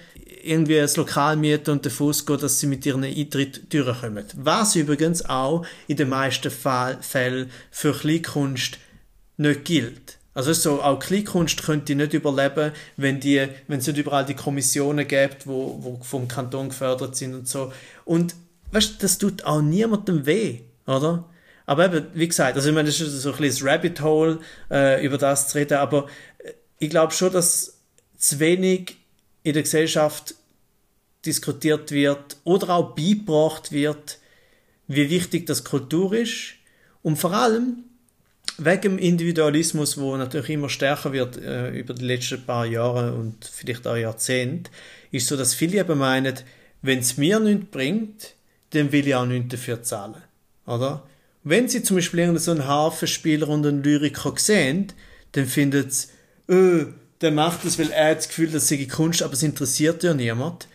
irgendwie das Lokal mieten und davon ausgehen, dass sie mit ihren Eintritt durchkommen. Was übrigens auch in den meisten Fällen für Kleinkunst nicht gilt. Also so, auch Kleinkunst könnte nicht überleben, wenn die, wenn es nicht überall die Kommissionen gibt, wo, wo vom Kanton gefördert sind und so. Und weißt, das tut auch niemandem weh, oder? Aber eben, wie gesagt, also ich meine, das ist so ein kleines Rabbit Hole, äh, über das zu reden, aber äh, ich glaube schon, dass zu wenig in der Gesellschaft diskutiert wird oder auch beigebracht wird, wie wichtig das Kultur ist und vor allem wegen dem Individualismus, wo natürlich immer stärker wird äh, über die letzten paar Jahre und vielleicht auch Jahrzehnte, ist so, dass viele eben meinen, wenn es mir nichts bringt, dann will ich auch nichts dafür zahlen, oder? Wenn sie zum Beispiel irgendeinen Hafenspieler und einen Lyriker sehen, dann findet sie, öh, der macht das, weil er hat das Gefühl, das sei Kunst, aber es interessiert ja niemand.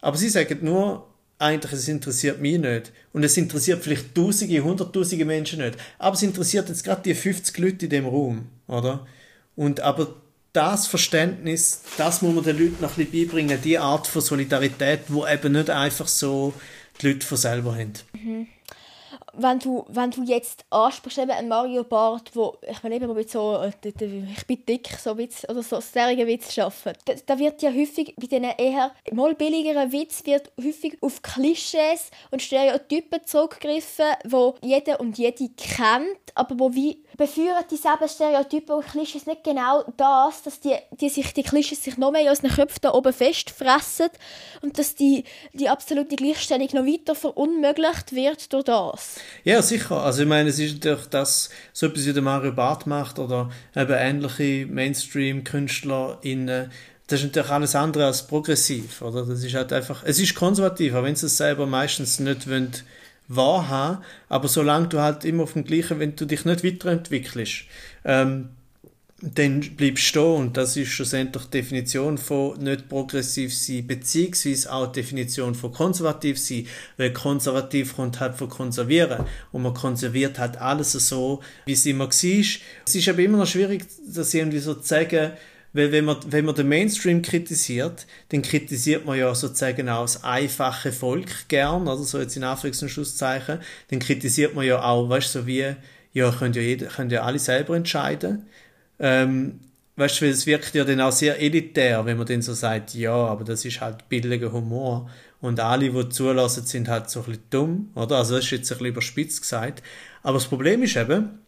Aber sie sagen nur, eigentlich, es interessiert mich nicht. Und es interessiert vielleicht Tausende, Hunderttausende Menschen nicht. Aber es interessiert jetzt gerade die 50 Leute in dem Raum, oder? Und aber das Verständnis, das muss man den Leuten noch ein bisschen beibringen, die Art von Solidarität, wo eben nicht einfach so die Leute von selber haben. Mhm wenn du, wenn du jetzt ansprichst, eben ein Mario Bart, wo, ich meine eben, mit so, äh, ich bin dick, so Witz, oder so serigen Witz schaffen, da, da, wird ja häufig bei diesen eher mal billigeren Witz wird häufig auf Klischees und Stereotypen zurückgegriffen, wo jeder und jede kennt, aber wo wie beführen dieselben Stereotypen und Klischees nicht genau das, dass die, die, sich, die Klischees sich noch mehr in unseren Köpfen da oben festfressen und dass die, die absolute Gleichstellung noch weiter verunmöglicht wird durch das. Ja, sicher. Also ich meine, es ist natürlich das, so etwas wie der Mario Barth macht oder eben ähnliche Mainstream-Künstler in das ist natürlich alles andere als progressiv, oder? Das ist halt einfach, es ist konservativ, auch wenn sie es selber meistens nicht wollen, wahrhaben, aber solange du halt immer auf dem gleichen, wenn du dich nicht weiterentwickelst, ähm, dann bleibst du stehen und das ist schlussendlich die Definition von nicht progressiv sein, beziehungsweise auch die Definition von konservativ sein, weil konservativ kommt halt von konservieren und man konserviert halt alles so, wie es immer war. Es ist aber immer noch schwierig, das irgendwie so zu sagen, weil wenn man, wenn man den Mainstream kritisiert, dann kritisiert man ja sozusagen auch das einfache Volk gern, also so jetzt in Anführungs- und Schlusszeichen, dann kritisiert man ja auch, weißt du, so wie, ja, können ja, jeder, können ja alle selber entscheiden. Ähm, weißt du, es wirkt ja dann auch sehr elitär, wenn man dann so sagt, ja, aber das ist halt billiger Humor. Und alle, die zulassen, sind halt so ein bisschen dumm, oder? Also das ist jetzt ein bisschen überspitzt gesagt. Aber das Problem ist eben,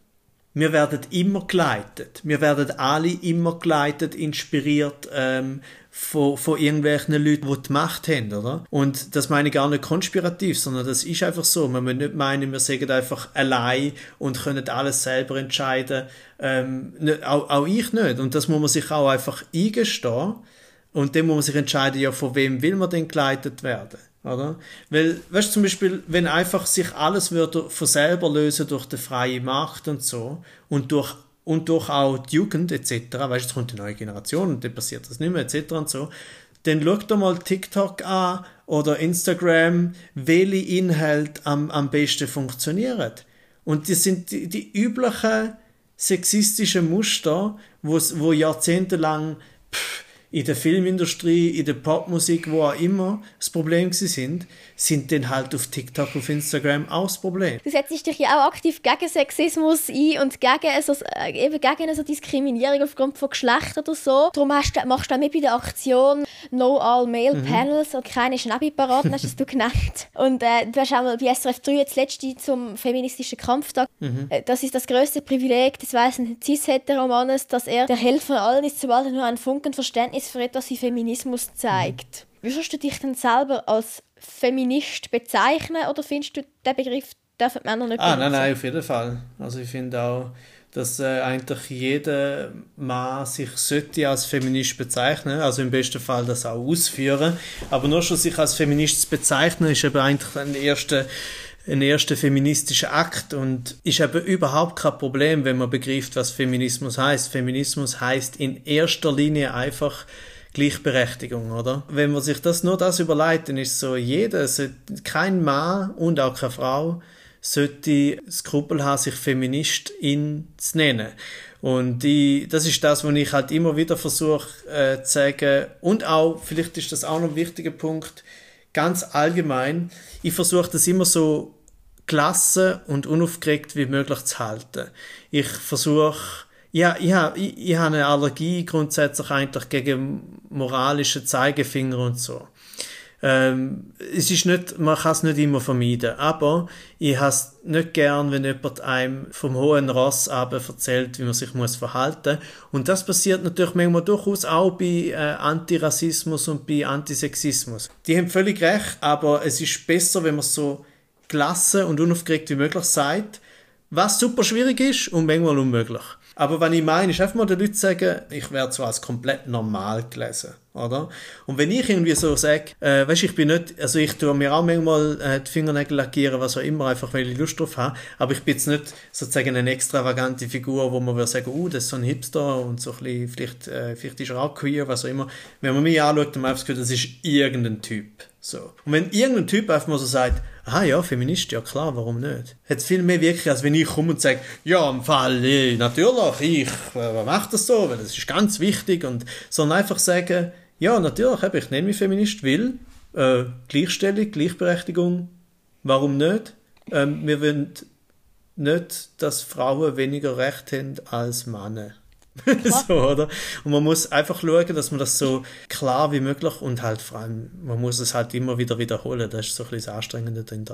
wir werden immer geleitet. Wir werden alle immer geleitet, inspiriert ähm, von, von irgendwelchen Leuten, die die Macht haben, oder? Und das meine ich gar nicht konspirativ, sondern das ist einfach so. Man muss nicht meinen, wir sagen einfach allein und können alles selber entscheiden. Ähm, nicht, auch, auch ich nicht. Und das muss man sich auch einfach eingestehen. Und dann muss man sich entscheiden, ja, von wem will man denn geleitet werden? Oder? Weil, weißt du, zum Beispiel, wenn einfach sich alles würde von selber lösen durch den freien Markt und so und durch, und durch auch die Jugend etc., weißt du, jetzt kommt eine neue Generation und dann passiert das nicht mehr etc. und so, dann schau doch mal TikTok an oder Instagram, welche Inhalte am, am besten funktionieren. Und das sind die, die üblichen sexistischen Muster, wo jahrzehntelang pff, in der Filmindustrie, in der Popmusik, wo auch immer das Problem sind, sind dann halt auf TikTok, auf Instagram auch das Problem. Du setzt dich ja auch aktiv gegen Sexismus ein und gegen, also, eben gegen also Diskriminierung aufgrund von Geschlecht oder so. Darum hast du, machst du auch mit bei der Aktion No All Male mhm. Panels und keine Schnäbiparaden, hast du genannt. Und äh, du hast auch mal bei SRF 3 jetzt letzte zum feministischen Kampftag. Mhm. Äh, das ist das größte Privileg des weißen cis-heteromannes, dass er der Helfer allen ist, sobald er nur ein Funken Verständnis für etwas wie Feminismus zeigt. Mhm. Wie würdest du dich denn selber als Feminist bezeichnen oder findest du, den Begriff dürfen Männer nicht benutzen? Ah, nein, nein, auf jeden Fall. Also ich finde auch, dass äh, eigentlich jeder Mann sich sollte als Feminist bezeichnen, also im besten Fall das auch ausführen. Aber nur schon sich als Feminist zu bezeichnen, ist eben eigentlich ein erster ein erster feministischer Akt und ist eben überhaupt kein Problem, wenn man begreift, was Feminismus heißt. Feminismus heißt in erster Linie einfach Gleichberechtigung, oder? Wenn man sich das nur das überlegt, dann ist so jeder, kein Mann und auch keine Frau sollte Skrupel haben, sich Feministin zu nennen. Und die, das ist das, was ich halt immer wieder versuche äh, zu sagen. Und auch, vielleicht ist das auch noch ein wichtiger Punkt, ganz allgemein, ich versuche das immer so gelassen und unaufgeregt wie möglich zu halten. Ich versuche, ja, ich habe ich, ich hab eine Allergie grundsätzlich eigentlich gegen moralische Zeigefinger und so. Ähm, es ist nicht, man kann es nicht immer vermeiden, aber ich habe es nicht gern, wenn jemand einem vom hohen Ross aber erzählt, wie man sich muss verhalten Und das passiert natürlich manchmal durchaus auch bei äh, Antirassismus und bei Antisexismus. Die haben völlig recht, aber es ist besser, wenn man es so gelassen und unaufgeregt wie möglich sagt, was super schwierig ist und manchmal unmöglich. Aber wenn ich meine, ist einfach mal den Leuten sagen, ich werde so als komplett normal gelesen, oder? Und wenn ich irgendwie so sage, äh, weißt, ich bin nicht, also ich tue mir auch manchmal äh, die Fingernägel lackieren, was auch immer, einfach weil ich Lust drauf habe, aber ich bin jetzt nicht sozusagen eine extravagante Figur, wo man würde sagen, oh, das ist so ein Hipster und so ein bisschen, vielleicht, äh, vielleicht ist er auch queer, was auch immer. Wenn man mich anschaut, dann habe ich das Gefühl, das ist irgendein Typ. So. Und wenn irgendein Typ einfach mal so sagt, ah ja, Feminist, ja klar, warum nicht? Hat viel mehr wirklich, als wenn ich komme und sage, ja, im Fall, eh, natürlich, ich äh, mache das so, weil das ist ganz wichtig und sondern einfach sagen, ja, natürlich, ich nenne mich Feminist, weil äh, Gleichstellung, Gleichberechtigung, warum nicht? Ähm, wir wollen nicht, dass Frauen weniger Recht haben als Männer. so, oder? Und man muss einfach schauen, dass man das so klar wie möglich und halt vor allem, man muss es halt immer wieder wiederholen. Das ist so ein bisschen das Anstrengende drin.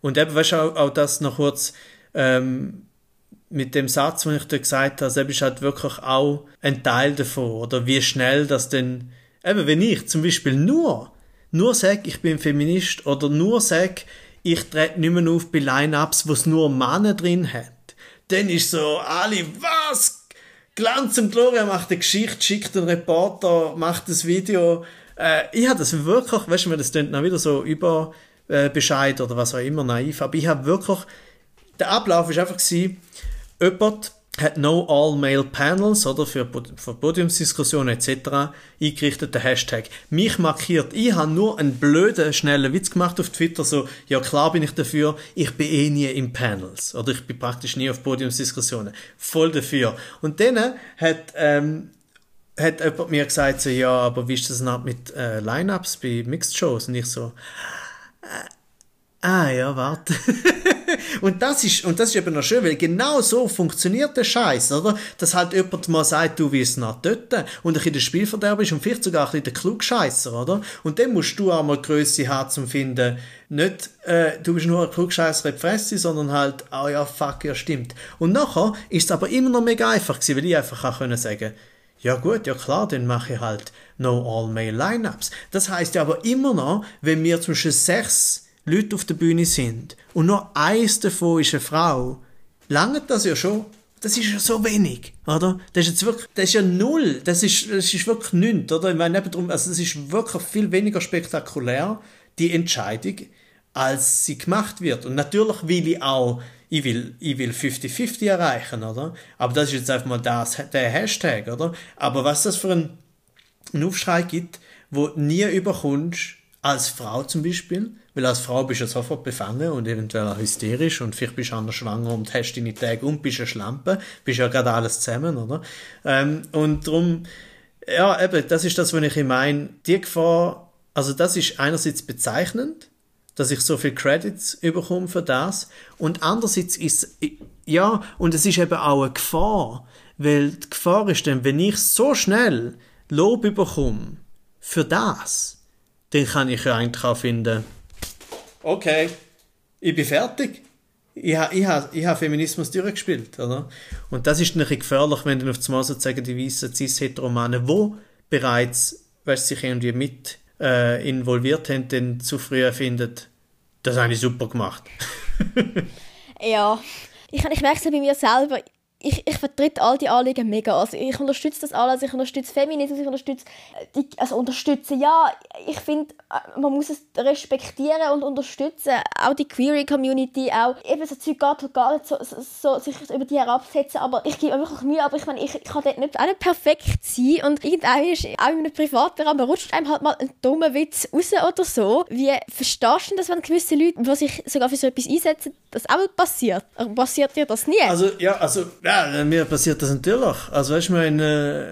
Und eben, weißt du, auch, auch das noch kurz, ähm, mit dem Satz, den ich dir gesagt habe, selbst ist halt wirklich auch ein Teil davon, oder wie schnell das denn, eben, wenn ich zum Beispiel nur, nur sage, ich bin Feminist, oder nur sage, ich trete nicht mehr auf bei Line-Ups, wo es nur Männer drin hat, dann ist so, alle, was? Glanz und Gloria macht eine Geschichte, schickt einen Reporter, macht das Video. Äh, ich habe das wirklich, weißt du, das klingt dann wieder so über äh, Bescheid oder was auch immer naiv, aber ich habe wirklich, der Ablauf ist einfach gewesen, jemand hat No All-Male Panels, oder, für, für Podiumsdiskussionen etc. der Hashtag. Mich markiert. Ich habe nur einen blöden, schnellen Witz gemacht auf Twitter, so, ja klar bin ich dafür, ich bin eh nie in Panels, oder ich bin praktisch nie auf Podiumsdiskussionen. Voll dafür. Und dann hat, ähm, hat jemand mir gesagt, so, ja, aber wie ist das noch mit äh, Line-Ups bei Mixed Shows? Und ich so, äh, ah ja, warte. und das ist, und das ist eben noch schön, weil genau so funktioniert der Scheiß, oder? Dass halt jemand mal sagt, du wirst nach dort und ein bisschen der Spielverderber ist und vielleicht sogar ein bisschen der Klugscheißer, oder? Und dann musst du auch mal Größe haben zum finden, nicht, äh, du bist nur ein Klugscheißer in Fresse, sondern halt, oh ja, fuck, ja, stimmt. Und nachher ist es aber immer noch mega einfach gewesen, weil ich einfach auch können sagen, ja gut, ja klar, dann mache ich halt No All-Male Lineups. Das heißt ja aber immer noch, wenn wir zwischen sechs Leute auf der Bühne sind und nur eins davon ist eine Frau, langt das ja schon. Das ist ja so wenig, oder? Das ist jetzt wirklich, das ist ja null. Das ist, das ist wirklich nichts, oder? Ich meine, darum, also das ist wirklich viel weniger spektakulär, die Entscheidung, als sie gemacht wird. Und natürlich will ich auch, ich will, ich will 50-50 erreichen, oder? Aber das ist jetzt einfach mal das, der Hashtag, oder? Aber was das für einen, einen Aufschrei gibt, wo nie überkommst, als Frau zum Beispiel, weil als Frau bist du sofort befangen und eventuell auch hysterisch und vielleicht bist du anders schwanger und hast deine Tage und bist eine Schlampe. Bist ja gerade alles zusammen, oder? Ähm, und darum, ja, eben, das ist das, was ich meine. Die Gefahr, also das ist einerseits bezeichnend, dass ich so viel Credits überkomme für das. Und andererseits ist, ja, und es ist eben auch eine Gefahr, weil die Gefahr ist dann, wenn ich so schnell Lob überkomme für das, dann kann ich ja eigentlich auch finden, okay, ich bin fertig. Ich habe ich ich ha Feminismus durchgespielt. Oder? Und das ist ein bisschen gefährlich, wenn dann auf einmal sozusagen die weißen cis-heteromanen, die bereits weißt, sich irgendwie mit äh, involviert haben, dann zu früh findet, das habe ich super gemacht. ja, ich, ich merke es bei mir selber, ich, ich vertrete all die Anliegen mega. Also ich unterstütze das alles, ich unterstütze Feminismus, ich unterstütze, die, also unterstütze, ja, ich finde, äh, man muss es respektieren und unterstützen. Auch die Queer-Community, auch eben so Zeug geht gar nicht so, so, so sich über die herabsetzen, aber ich gebe wirklich Mühe, aber ich meine, ich, kann dort nicht, auch nicht perfekt sein und irgendwann ist auch in einem privaten Rahmen rutscht einem halt mal ein dummer Witz raus oder so. Wie verstehst du das, wenn gewisse Leute, die sich sogar für so etwas einsetzen, das auch passiert? Passiert dir das nie? Also, ja, also ja, mir passiert das natürlich. Also weißt du, meine,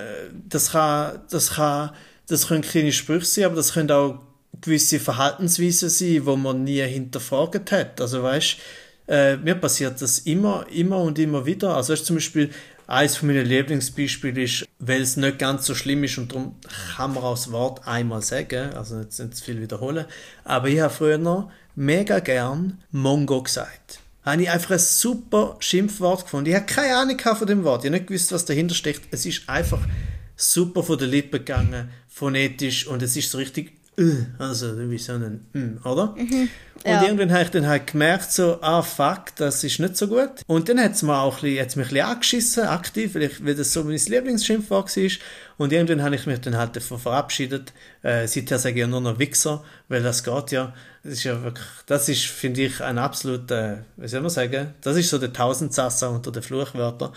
das kann, das kann, das können kleine Sprüche sein, aber das können auch gewisse Verhaltensweisen sein, wo man nie hinterfragt hat. Also weißt, äh, mir passiert das immer, immer und immer wieder. Also weißt, zum Beispiel eines von meinen Lieblingsbeispielen ist, weil es nicht ganz so schlimm ist und darum kann man auch das Wort einmal sagen, also nicht zu viel wiederholen, aber ich habe früher mega gern Mongo gesagt habe ich einfach ein super Schimpfwort gefunden. Ich habe keine Ahnung von dem Wort. Ich habe nicht gewusst, was dahinter steckt. Es ist einfach super von der Lippe gegangen, phonetisch und es ist so richtig äh, also wie so ein mm, oder? Mhm, ja. Und irgendwann habe ich dann halt gemerkt, so, ah fuck, das ist nicht so gut. Und dann hat es mir auch ein bisschen, hat's mich ein bisschen angeschissen, aktiv, weil, ich, weil das so mein Lieblingsschimpfwort war. Und irgendwann habe ich mich dann halt davon verabschiedet. Äh, seither sage ich ja nur noch Wichser, weil das geht ja. Das ist ja wirklich, das ist, finde ich, ein absoluter, wie soll man sagen, das ist so der Tausendsasser unter den Fluchwörtern.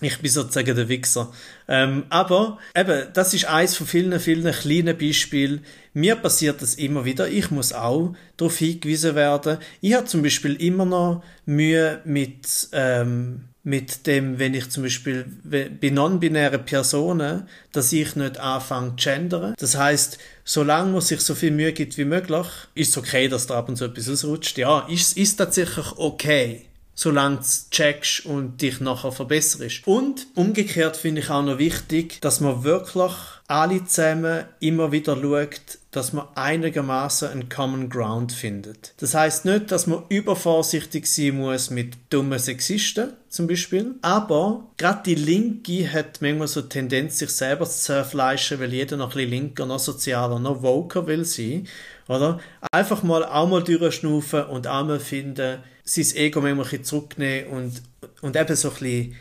Ich bin sozusagen der Wichser. Ähm, aber eben, das ist eins von vielen, vielen kleinen Beispielen. Mir passiert das immer wieder. Ich muss auch darauf hingewiesen werden. Ich habe zum Beispiel immer noch Mühe mit, ähm, mit dem, wenn ich zum Beispiel bei non-binären Personen, dass ich nicht anfange zu gendern. Das heißt, solange man sich so viel Mühe gibt wie möglich, ist es okay, dass da ab und zu etwas ausrutscht. Ja, ist, ist tatsächlich okay solange du checkst und dich nachher verbesserst. Und umgekehrt finde ich auch noch wichtig, dass man wirklich alle zusammen immer wieder schaut, dass man einigermaßen einen Common Ground findet. Das heißt nicht, dass man übervorsichtig sein muss mit dummen Sexisten zum Beispiel, aber gerade die Linke hat manchmal so Tendenz, sich selber zu zerfleischen, weil jeder noch ein bisschen linker, noch sozialer, noch woker will sein, oder? Einfach mal auch mal durchschnaufen und auch mal finden, sein Ego manchmal ein bisschen zurücknehmen und, und eben so ein bisschen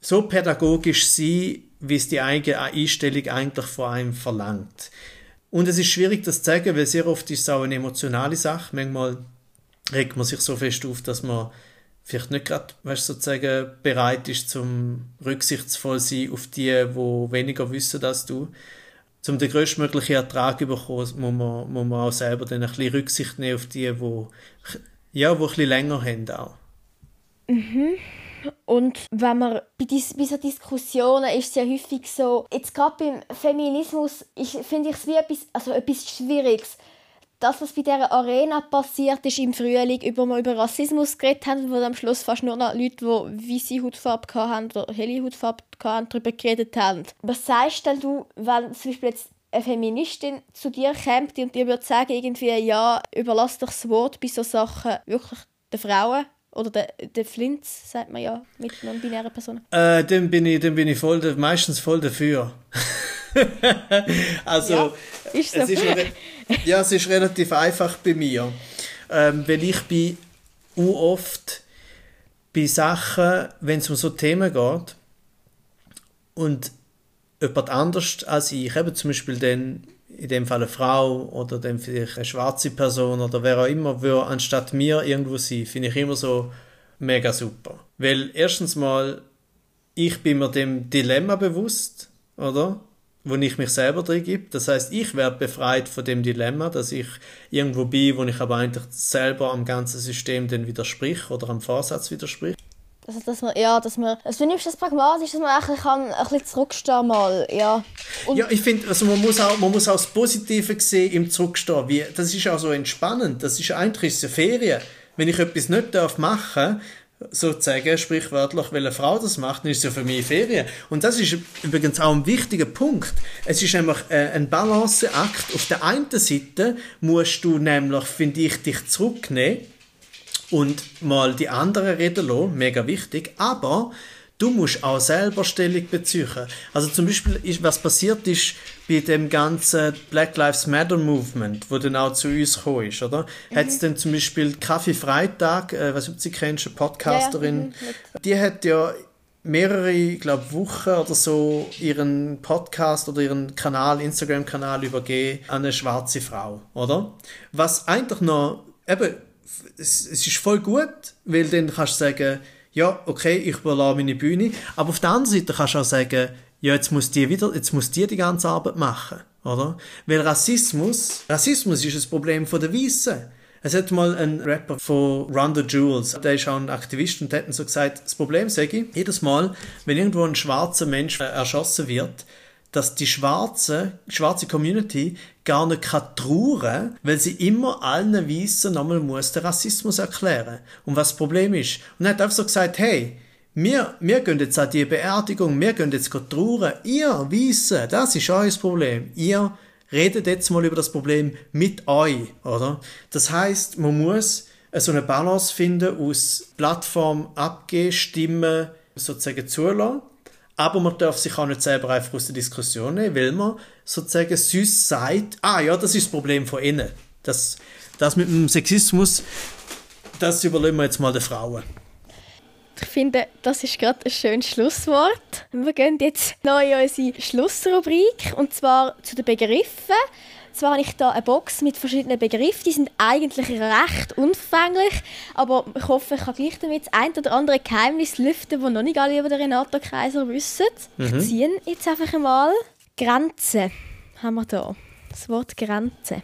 so pädagogisch sein, wie es die eigene Einstellung eigentlich von einem verlangt. Und es ist schwierig, das zu sagen, weil sehr oft ist es auch eine emotionale Sache. Manchmal regt man sich so fest auf, dass man vielleicht nicht gerade, weißt, sozusagen bereit ist, zum rücksichtsvoll sein auf die, wo weniger wissen als du. Um den größtmöglichen Ertrag zu bekommen, muss man, muss man auch selber dann ein bisschen Rücksicht nehmen auf die, wo, ja, wo ein bisschen länger haben auch. Mhm. Und wenn man bei, dis, bei so Diskussionen ist es ja häufig so, jetzt gerade beim Feminismus finde ich es wie etwas, also etwas Schwieriges. Das, was bei dieser Arena passiert ist im Frühling, über wir über Rassismus geredet haben, wo am Schluss fast nur noch Leute, die weiße Hautfarbe hatten oder helle Hautfarbe hatten, darüber geredet haben. Was sagst denn du, wenn zum Beispiel jetzt eine Feministin zu dir kommt und dir würde sagen, irgendwie, ja, überlass doch das Wort bei so Sachen wirklich den Frauen oder der, der Flints, sagt man ja, mit non-binären Personen. Äh, dann bin ich, dann bin ich voll, meistens voll dafür. also, ja, ist so. es ist, ja, es ist relativ einfach bei mir. Ähm, weil ich bin oft bei Sachen, wenn es um so Themen geht und jemand anders als ich, eben zum Beispiel dann in dem Fall eine Frau oder dann vielleicht eine schwarze Person oder wer auch immer, würde anstatt mir irgendwo sein, finde ich immer so mega super. Weil erstens mal, ich bin mir dem Dilemma bewusst, oder? Wo ich mich selber drin gebe. Das heißt, ich werde befreit von dem Dilemma, dass ich irgendwo bin, wo ich aber eigentlich selber am ganzen System dann widersprich oder am Vorsatz widersprich. Also, dass man, ja, dass man, also du nimmst das pragmatisch, dass man eigentlich kann, ein bisschen zurückstehen mal, ja. Und ja, ich finde, also man muss auch, man muss auch das Positive sehen im Zurückstehen. Wie, das ist auch so entspannend. Das ist eigentlich eine Ferien. Wenn ich etwas nicht darf machen sozusagen, sprichwörtlich, weil eine Frau das macht, dann ist es ja für mich Ferien. Und das ist übrigens auch ein wichtiger Punkt. Es ist nämlich äh, ein Balanceakt. Auf der einen Seite musst du nämlich, finde ich, dich zurücknehmen und mal die anderen reden lassen, mega wichtig, aber du musst auch selber Stellung beziehen. Also zum Beispiel, ist, was passiert ist bei dem ganzen Black Lives Matter Movement, wo dann auch zu uns gekommen ist, oder? Mhm. Hat es dann zum Beispiel Kaffee Freitag, äh, was du sie kennst, eine Podcasterin, ja, ja. Die hat ja mehrere, glaube Wochen oder so ihren Podcast oder ihren Kanal, Instagram-Kanal übergeben an eine schwarze Frau, oder? Was eigentlich noch, eben, es, es ist voll gut, weil dann kannst du sagen, ja, okay, ich überlasse meine Bühne, aber auf der anderen Seite kannst du auch sagen, ja, jetzt muss die wieder, jetzt muss die die ganze Arbeit machen, oder? Weil Rassismus, Rassismus ist das Problem von der Weißen. Es hat mal ein Rapper von Run Jewels, der ist auch ein Aktivist und hat so gesagt, das Problem sage ich, jedes Mal, wenn irgendwo ein schwarzer Mensch erschossen wird, dass die schwarze, schwarze Community gar nicht kann trauern, weil sie immer allen Weißen nochmal muss den Rassismus erklären. Und was das Problem ist. Und er hat einfach so gesagt, hey, wir, wir gehen jetzt an die Beerdigung, wir gehen jetzt trauern. Ihr Weißen, das ist euer Problem. Ihr redet jetzt mal über das Problem mit euch, oder? Das heißt, man muss so eine Balance finden aus Plattform abgeben, Stimmen sozusagen zulassen, aber man darf sich auch nicht selber einfach aus der Diskussion nehmen, weil man sozusagen süß sagt, ah ja, das ist das Problem von innen. Das, das mit dem Sexismus, das überlegen wir jetzt mal den Frauen. Ich finde, das ist gerade ein schönes Schlusswort. Wir gehen jetzt noch in unsere Schlussrubrik und zwar zu den Begriffen. Zwar habe ich hier eine Box mit verschiedenen Begriffen, die sind eigentlich recht unverfänglich, aber ich hoffe, ich kann gleich damit das ein oder andere Geheimnis lüften, das noch nicht alle über den Renato Kaiser wissen. Mhm. Ich ziehe jetzt einfach einmal. Grenze haben wir hier. Das Wort Grenze.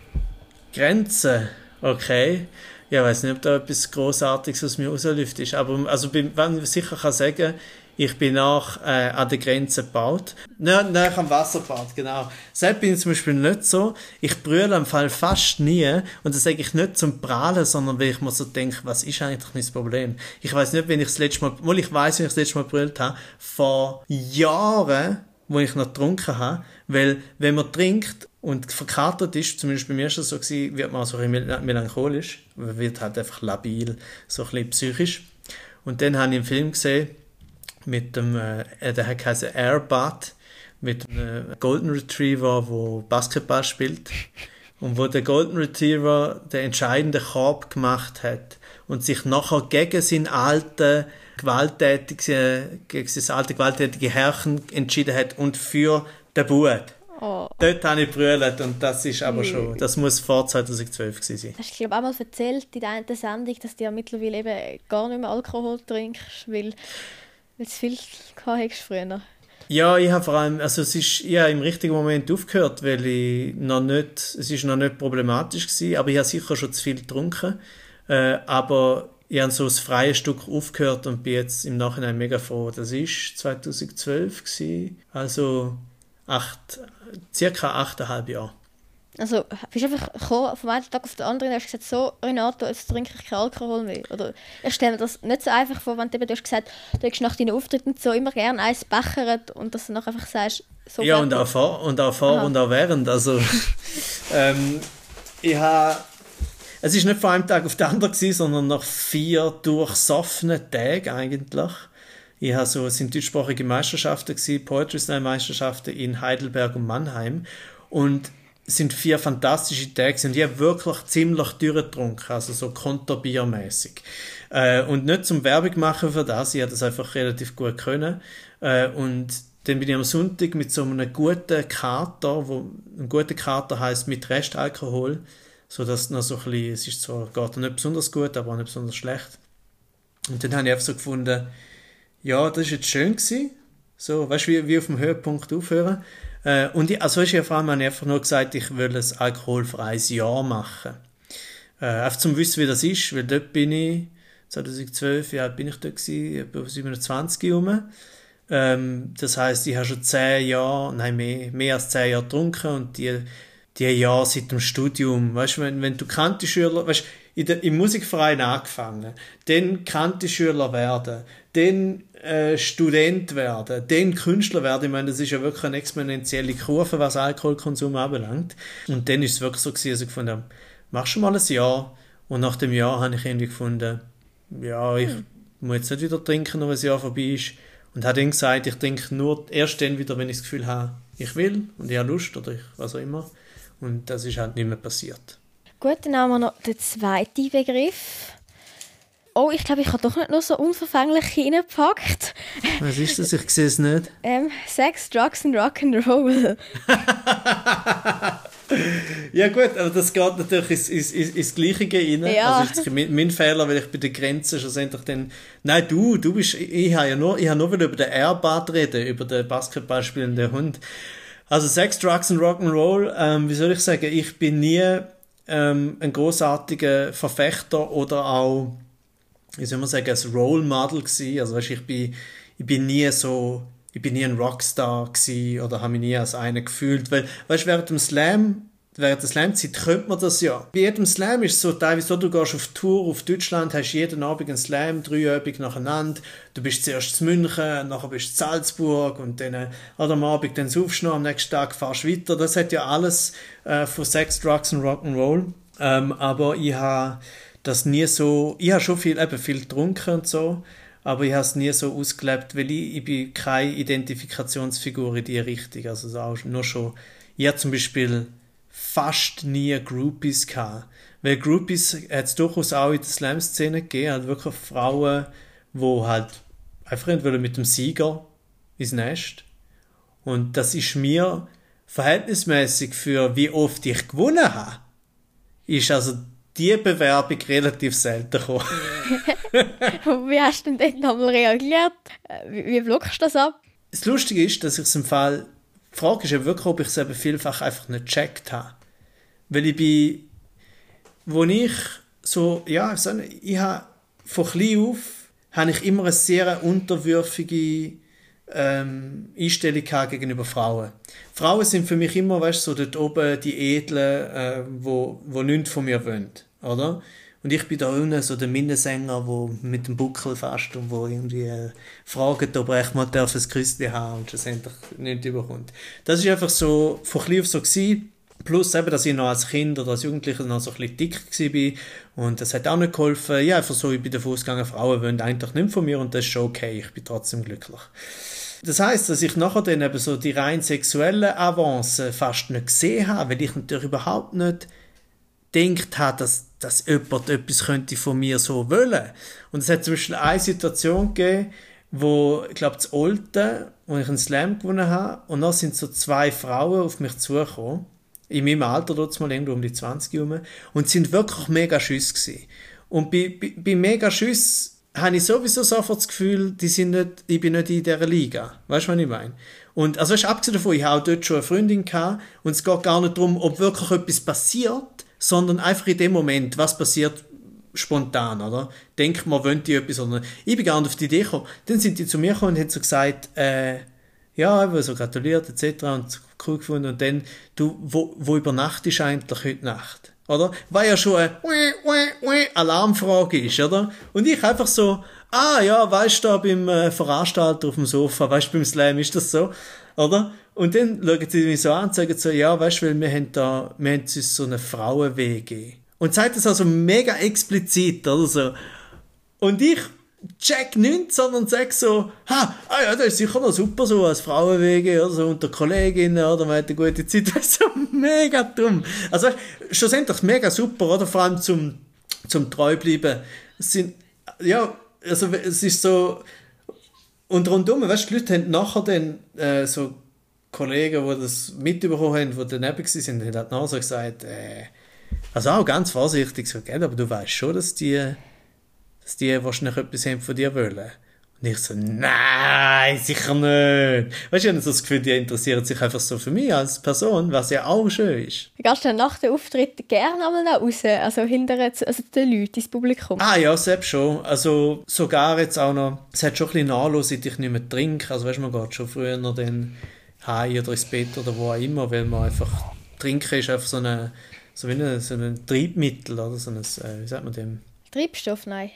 Grenze, okay. Ja, ich weiß nicht, ob da etwas Großartiges aus mir rausläuft ist, aber also, wenn ich sicher kann sagen, ich bin nach äh, an der Grenze gebaut. Nein, nein, am Wasser genau. Selbst bin ich zum Beispiel nicht so. Ich brülle am Fall fast nie. Und das sage ich nicht zum Prahlen, sondern weil ich mir so denke, was ist eigentlich mein Problem? Ich weiß nicht, wenn ich das letzte Mal, wohl ich weiß, wenn ich das letzte Mal brüllt habe, vor Jahren, wo ich noch getrunken habe. Weil, wenn man trinkt und verkatert ist, zumindest bei mir ist das so gewesen, wird man so ein bisschen melancholisch. Man wird halt einfach labil, so ein bisschen psychisch. Und dann habe ich einen Film gesehen, mit dem, äh, der heißt Airbud, mit einem Golden Retriever, wo Basketball spielt und wo der Golden Retriever den entscheidenden Korb gemacht hat und sich nachher gegen seinen alten gewalttätige, gegen sein alte gewalttätige Herrchen entschieden hat und für den Bub. Oh. Dort habe ich brüllt und das ist aber schon, das muss vor 2012 gewesen sein. Hast du glaube auch mal erzählt in deiner Sendung, dass du ja mittlerweile eben gar nicht mehr Alkohol trinkst, weil weil du viel gehabt früher. Ja, ich habe vor allem, also es ist, ich habe im richtigen Moment aufgehört, weil ich noch nicht, es ist noch nicht problematisch gewesen, aber ich habe sicher schon zu viel getrunken. Äh, aber ich habe so das freie Stück aufgehört und bin jetzt im Nachhinein mega froh. Das ist 2012 gewesen, also acht, circa achteinhalb Jahre. Also, bist du einfach gekommen, vom einen Tag auf den anderen und hast gesagt, so, Renato, jetzt trinke ich keinen Alkohol mehr? Oder ich stelle mir das nicht so einfach vor, wenn du, du hast gesagt, du hast nach deinen Auftritten so immer gerne eins bechert und dass du dann einfach sagst, so Ja, und auch vor, und auch, vor und auch während. Also, ähm, ich habe es ist nicht von einem Tag auf den anderen gewesen, sondern nach vier durchsoffenen Tagen eigentlich. Ich habe so, es sind deutschsprachige Meisterschaften gewesen, Poetry Slam Meisterschaften in Heidelberg und Mannheim. Und sind vier fantastische Tage und ich habe wirklich ziemlich durchgetrunken, also so konterbiermäßig. Äh, und nicht zum Werbung machen für das, ich habe das einfach relativ gut können. Äh, und dann bin ich am Sonntag mit so einem guten Kater, wo ein guter Kater heißt mit Restalkohol, so dass noch so ein bisschen, es ist zwar geht nicht besonders gut, aber auch nicht besonders schlecht. Und dann habe ich einfach so gefunden, ja, das ist jetzt schön gewesen, so, weißt du, wie, wie auf dem Höhepunkt aufhören. Äh, und ich, also ich vor allem einfach nur gesagt, ich will ein alkoholfreies Jahr machen. Äh, einfach zum wissen, wie das ist, weil dort bin ich, 2012, ja, bin ich dort gewesen, etwa 27 rum. Ähm, das heißt, ich habe schon zehn Jahre, nein, mehr, mehr als zehn Jahre getrunken und die, die Jahre seit dem Studium, weißt du, wenn, wenn du Kantischüler, weißt du, im Musikverein angefangen, dann Kantischüler werden, dann äh, Student werden, dann Künstler werden, ich meine, das ist ja wirklich eine exponentielle Kurve, was Alkoholkonsum anbelangt. Und dann ist es wirklich so gewesen, dass ich gefunden habe, mach schon mal ein Jahr. Und nach dem Jahr habe ich irgendwie gefunden, ja, ich hm. muss jetzt nicht wieder trinken, noch ein Jahr vorbei ist. Und habe dann gesagt, ich trinke nur erst dann wieder, wenn ich das Gefühl habe, ich will und ich habe Lust oder ich, was auch immer. Und das ist halt nicht mehr passiert. Gut, dann haben wir noch den zweiten Begriff. Oh, ich glaube, ich habe doch nicht nur so unverfänglich reingepackt. Was ist das? Ich sehe es nicht. Ähm, Sex, Drugs and Rock'n'Roll. ja gut, aber das geht natürlich ins, ins, ins, Gleiche rein. Ja. Also ist mein, mein Fehler, weil ich bei der Grenze schlussendlich dann... Nein, du, du bist... Ich, habe ja nur, ich habe nur wieder über den Airbad reden, über den Basketball spielenden Hund. Also Sex, Drugs and Rock'n'Roll, ähm, wie soll ich sagen, ich bin nie ähm, ein großartiger Verfechter oder auch, wie soll man sagen, ein Role Model gewesen. Also weißt, ich bin, ich bin nie so ich bin nie ein Rockstar gewesen oder habe mich nie als einer gefühlt, weil, weißt, während dem Slam während der Slam-Zeit könnte man das ja. Bei jedem Slam ist es so, teilweise, so, du gehst auf Tour auf Deutschland, hast jeden Abend einen Slam, drei Abend nacheinander, du bist zuerst zu München, nachher bist du zu Salzburg und dann äh, am Abend dann saufst du am nächsten Tag fahrst du weiter. Das hat ja alles äh, von Sex, Drugs und Rock'n'Roll. Ähm, aber ich habe das nie so, ich habe schon viel, eben viel getrunken und so, aber ich habe es nie so ausgelebt, weil ich, ich bin keine Identifikationsfigur in die Richtung. Also auch nur schon, ich habe zum Beispiel fast nie Groupies gehabt. Weil Groupies hat es durchaus auch in der Slam-Szene gegeben, halt wirklich Frauen, die halt einfach mit dem Sieger ins Nest. Und das ist mir verhältnismäßig für wie oft ich gewonnen habe, ist also die Bewerbung relativ selten gekommen. wie hast du denn dort nochmal reagiert? Wie, wie blockst du das ab? Das Lustige ist, dass ich es im Fall, die Frage ist ja wirklich, ob ich es eben vielfach einfach nicht gecheckt habe. Weil ich bin, wo ich so, ja, ich, ich habe von klein auf, habe ich immer eine sehr unterwürfige ähm, Einstellung gegenüber Frauen. Frauen sind für mich immer, weißt du, so dort oben die Edlen, äh, wo, wo nichts von mir wollen, oder? Und ich bin da unten so der Minnesänger, wo mit dem Buckel fast und wo irgendwie äh, fragt, ob er echt mal darf ein Küsschen haben und schlussendlich nicht überkommt. Das ist einfach so von klein auf so gewesen. Plus eben, dass ich noch als Kind oder als Jugendlicher noch so ein bisschen dick war und das hat auch nicht geholfen. Ja, einfach so, ich bin davon ausgegangen, Frauen wollen eigentlich nicht von mir und das ist schon okay, ich bin trotzdem glücklich. Das heißt, dass ich nachher dann eben so die rein sexuellen Avancen fast nicht gesehen habe, weil ich natürlich überhaupt nicht gedacht habe, dass, dass jemand etwas könnte von mir so wollen. Und es hat zum Beispiel eine Situation gegeben, wo, ich glaube, zu Olten, wo ich einen Slam gewonnen habe, und dann sind so zwei Frauen auf mich zugekommen, in meinem Alter dort mal irgendwo um die 20 herum, und sind wirklich mega Schüsse gewesen. Und bei, bei, bei mega Schüsse habe ich sowieso sofort das Gefühl, die sind nicht, ich bin nicht in dieser Liga. Weißt du, was ich meine? Und, also, weißt, abgesehen davon, ich habe auch dort schon eine Freundin gehabt, und es geht gar nicht darum, ob wirklich etwas passiert, sondern einfach in dem Moment, was passiert spontan, oder? Denkt man, wollen die etwas, sondern ich bin gar nicht auf die Idee gekommen. Dann sind die zu mir gekommen und haben so gesagt, äh, ja, eben so gratuliert, etc. und cool gefunden. Und dann, du, wo, wo übernachtest du eigentlich heute Nacht? Oder? Weil ja schon eine Alarmfrage ist, oder? Und ich einfach so, ah ja, weißt du, beim äh, Veranstalter auf dem Sofa, weißt du, beim Slam ist das so, oder? Und dann schauen sie mich so an und sagen so, ja, weißt du, weil wir haben da, wir haben uns so eine Frauenwege. Und sagt das also mega explizit, oder so. Und ich check nichts, sondern sag so, ha, ah ja, das ist sicher noch super so als Frauenwege oder so unter Kolleginnen oder man hat eine gute Zeit. Das ist so mega dumm. Also schlussendlich mega super, oder? Vor allem zum, zum treu. Es sind, ja, also es ist so, und rundum, weißt du, die Leute haben nachher dann äh, so Kollegen, die das mitbekommen haben, die daneben waren, haben halt nachher so gesagt, äh, also auch ganz vorsichtig so, gell, aber du weißt schon, dass die dass die wahrscheinlich etwas haben von dir wollen. Und ich so, nein, sicher nicht. Weißt du, ich habe so das Gefühl, die interessieren sich einfach so für mich als Person, was ja auch schön ist. Gehst du nach dem Auftritt gerne einmal nach raus, also hinter also den Leuten, ins Publikum? Ah ja, selbst schon. Also sogar jetzt auch noch, es hat schon ein bisschen Nachlass, seit ich nicht mehr trinke. Also weißt du, man geht schon früher noch dann heim oder ins Bett oder wo auch immer, weil man einfach, trinken ist einfach so, eine, so wie ein, so ein Triebmittel oder so ein, äh, wie sagt man dem? Treibstoff, nein.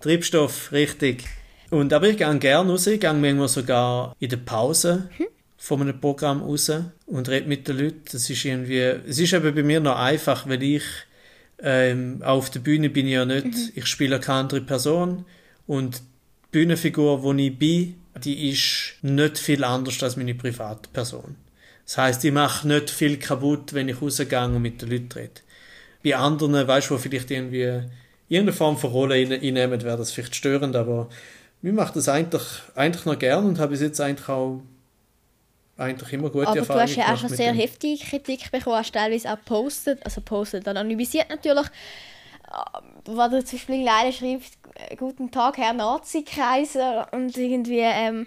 Treibstoff, richtig. Und, aber ich gehe gerne raus, ich gehe manchmal sogar in der Pause hm. von einem Programm raus und rede mit den Leuten. Das ist irgendwie, es ist eben bei mir noch einfach, weil ich ähm, auf der Bühne bin ich ja nicht, mhm. ich spiele keine andere Person und die Bühnenfigur, wo ich bin, die ist nicht viel anders als meine private Person. Das heißt, ich mache nicht viel kaputt, wenn ich rausgehe und mit den Leuten rede. Bei anderen, weißt du, wo vielleicht irgendwie irgendeine Form von Rolle einnehmen, wäre das vielleicht störend, aber mir macht das eigentlich, eigentlich noch gern und habe bis jetzt eigentlich auch eigentlich immer gute aber Erfahrungen gemacht. Aber du hast ja auch schon sehr dem. heftige Kritik bekommen, hast teilweise auch postet, also postet, anonymisiert natürlich, wo du zum Beispiel leider schreibst, guten Tag, Herr Nazi-Kaiser und irgendwie, ähm,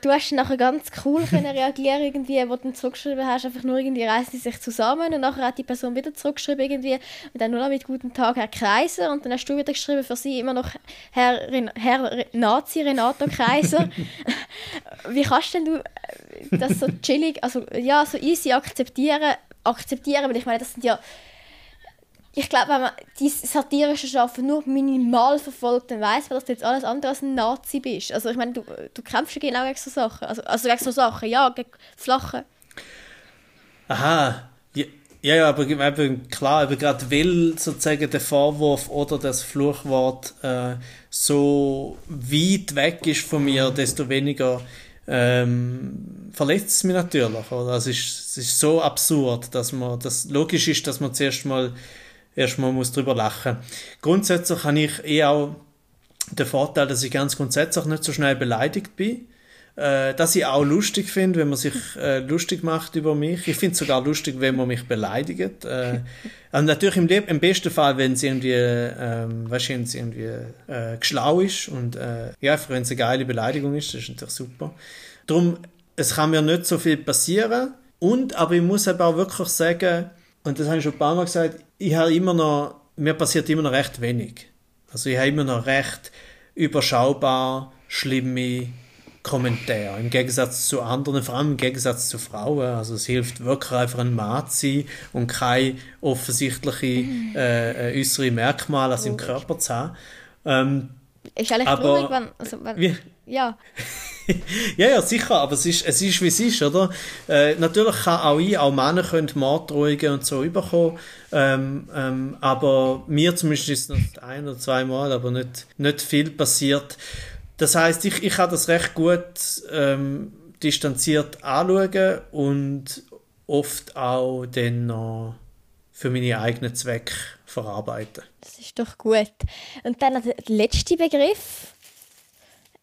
du hast nachher ganz cool können reagieren irgendwie, wo du dann zurückgeschrieben hast, einfach nur irgendwie reißen sie sich zusammen und nachher hat die Person wieder zurückgeschrieben irgendwie und dann nur noch mit guten Tag Herr Kaiser und dann hast du wieder geschrieben für sie immer noch Herr, Herr Nazi Renato Kaiser. Wie kannst denn du äh, das so chillig, also ja, so easy akzeptieren, akzeptieren, weil ich meine, das sind ja ich glaube, wenn man die satirische Schaffen nur minimal verfolgt, dann weiß man, dass du jetzt alles andere als ein Nazi bist. Also ich meine, du, du kämpfst ja genau gegen so Sachen. Also, also gegen so Sachen, ja, gegen Flache. Aha. Ja, ja, aber eben, klar, aber gerade weil sozusagen der Vorwurf oder das Fluchwort äh, so weit weg ist von mir, desto weniger ähm, verletzt es mich natürlich. Oder? Also es, ist, es ist so absurd, dass man, das logisch ist, dass man zuerst mal erstmal muss drüber lachen. Grundsätzlich habe ich eh auch den Vorteil, dass ich ganz grundsätzlich nicht so schnell beleidigt bin. Äh, dass ich auch lustig finde, wenn man sich äh, lustig macht über mich. Ich finde es sogar lustig, wenn man mich beleidigt. Äh, natürlich im, im besten Fall, wenn es irgendwie, ähm, weißt irgendwie äh, geschlau ist und äh, ja, wenn es eine geile Beleidigung ist, das ist natürlich super. Darum, es kann mir nicht so viel passieren. Und, aber ich muss aber auch wirklich sagen, und das habe ich schon ein paar Mal gesagt, ich habe immer noch, mir passiert immer noch recht wenig. Also ich habe immer noch recht überschaubar schlimme Kommentare. Im Gegensatz zu anderen, vor allem im Gegensatz zu Frauen. Also es hilft wirklich einfach ein Mann zu sein und keine offensichtliche mhm. äh, äh, äußere Merkmale aus dem Körper zu haben. Ähm, ist eigentlich aber, traurig, wenn, also wenn wie, ja. ja, ja, sicher, aber es ist, es ist wie es ist, oder? Äh, natürlich kann auch ich, auch Männer können Morddrohungen und so überkommen, ähm, ähm, aber mir zumindest ist es noch ein oder zwei Mal, aber nicht, nicht viel passiert. Das heißt, ich, ich kann das recht gut ähm, distanziert anschauen und oft auch dann noch für meine eigenen Zwecke verarbeiten. Das ist doch gut. Und dann der letzte Begriff,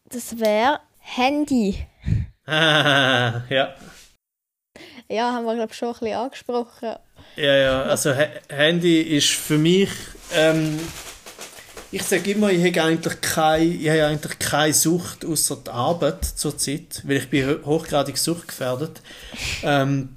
das wäre Handy. Ah, ja. Ja, haben wir glaube ich schon ein bisschen angesprochen. Ja, ja, also H Handy ist für mich, ähm, ich sage immer, ich habe eigentlich keine, ich habe eigentlich keine Sucht außer der Arbeit zurzeit, weil ich bin hochgradig suchtgefährdet. Ähm,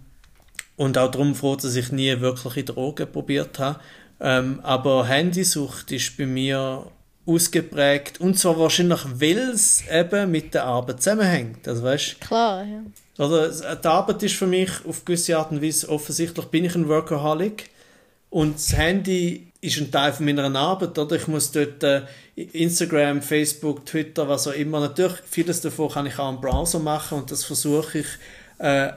und auch darum froh, dass ich nie wirkliche Drogen probiert habe. Ähm, aber Handysucht ist bei mir ausgeprägt. Und zwar wahrscheinlich, weil es eben mit der Arbeit zusammenhängt. Also, weißt, Klar, ja. Oder die Arbeit ist für mich auf gewisse Art und Weise offensichtlich bin ich ein Workaholic und das Handy ist ein Teil von meiner Arbeit, oder? Ich muss dort äh, Instagram, Facebook, Twitter, was auch immer. Natürlich, vieles davon kann ich auch im Browser machen und das versuche ich äh,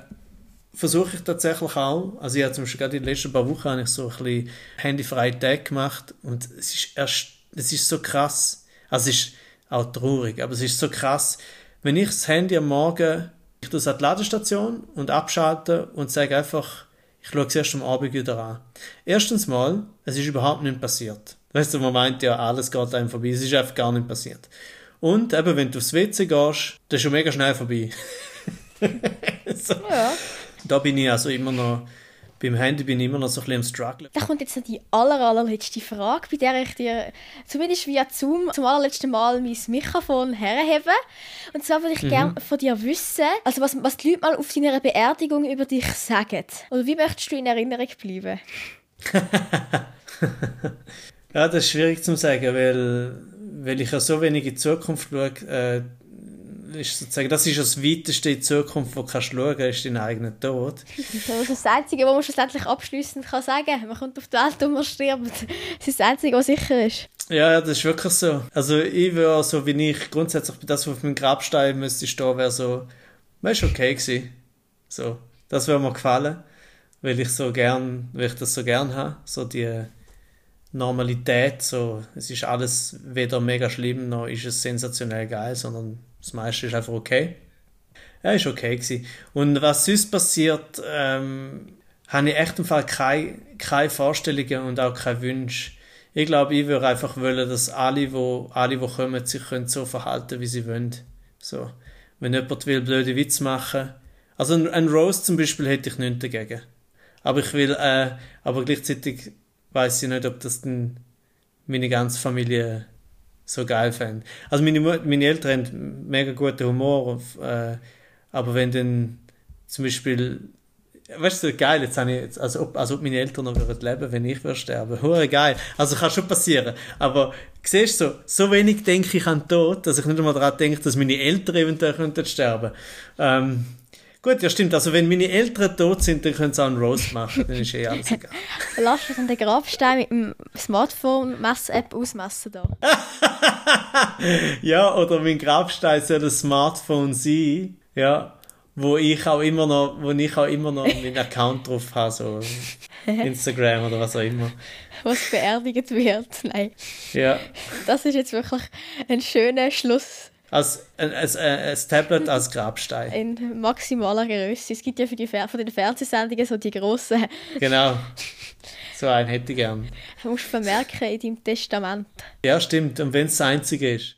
versuche ich tatsächlich auch. Also ich habe zum Beispiel gerade in den letzten paar Wochen habe ich so ein bisschen handyfreie Tag gemacht und es ist erst es ist so krass. Also es ist auch traurig, aber es ist so krass. Wenn ich das Handy am Morgen, ich tue es an die Ladestation und abschalte und sage einfach, ich schaue es erst am Abend wieder an. Erstens mal, es ist überhaupt nicht passiert. Weißt du, man meint ja, alles geht einem vorbei. Es ist einfach gar nicht passiert. Und eben, wenn du aufs WC gehst, das ist schon mega schnell vorbei. so. ja. Da bin ich also immer noch beim Handy bin ich immer noch so ein bisschen am Struggle. Da kommt jetzt noch die aller, allerletzte Frage, bei der ich dir zumindest via Zoom zum allerletzten Mal mein Mikrofon herhebe. Und zwar würde ich mhm. gerne von dir wissen, also was, was die Leute mal auf deiner Beerdigung über dich sagen. Oder wie möchtest du in Erinnerung bleiben? ja, das ist schwierig zu sagen, weil, weil ich ja so wenig in die Zukunft schaue. Äh, ist sozusagen, das ist das Weiteste in Zukunft, wo du kannst schauen kannst, ist dein eigener Tod. Das ist das Einzige, was man schlussendlich abschließend kann sagen kann. Man kommt auf die Welt und man stirbt. Das ist das Einzige, was sicher ist. Ja, das ist wirklich so. Also ich wäre so, wie ich grundsätzlich das, was auf meinem Grabstein müsste stehen, wäre so, wäre okay gewesen. So, das würde mir gefallen, weil ich so gern, weil ich das so gern habe, so die Normalität, so, es ist alles weder mega schlimm, noch ist es sensationell geil, sondern das meiste ist einfach okay. Ja, ist okay gewesen. Und was sonst passiert, ähm, habe ich echt im Fall keine, keine Vorstellungen und auch keine Wünsche. Ich glaube, ich würde einfach wollen, dass alle, wo, alle, wo kommen, sich können so verhalten, wie sie wollen. So. Wenn jemand will, blöde Witz machen. Also ein, ein Roast zum Beispiel hätte ich nichts dagegen. Aber ich will, äh, aber gleichzeitig weiß ich nicht, ob das dann meine ganze Familie so geil fände. Also meine, meine Eltern haben mega guten Humor, äh, aber wenn dann zum Beispiel weißt du, geil, jetzt habe ich, jetzt, als, ob, als ob meine Eltern noch würden leben, wenn ich würde sterben. Hure geil. Also kann schon passieren. Aber siehst du, so, so wenig denke ich an den Tod, dass ich nicht einmal daran denke, dass meine Eltern eventuell könnten sterben. Ähm, gut, ja stimmt. Also wenn meine Eltern tot sind, dann können sie auch einen Roast machen. Dann ist eh alles egal. Lass uns den Grabstein mit dem Smartphone-Mess-App ausmessen da. ja, oder mein Grabstein soll ein Smartphone sein. Ja wo ich auch immer noch, wo ich auch immer noch meinen Account drauf habe, so Instagram oder was auch immer. Was beerdigt wird, nein. Ja. Das ist jetzt wirklich ein schöner Schluss. Als, ein, als, ein Tablet als Grabstein. In maximaler Größe. Es gibt ja für die von den Fernsehsendungen so die grossen. Genau. So einen hätte ich gern. Du musst vermerken in deinem Testament. Ja, stimmt. Und wenn es das einzige ist.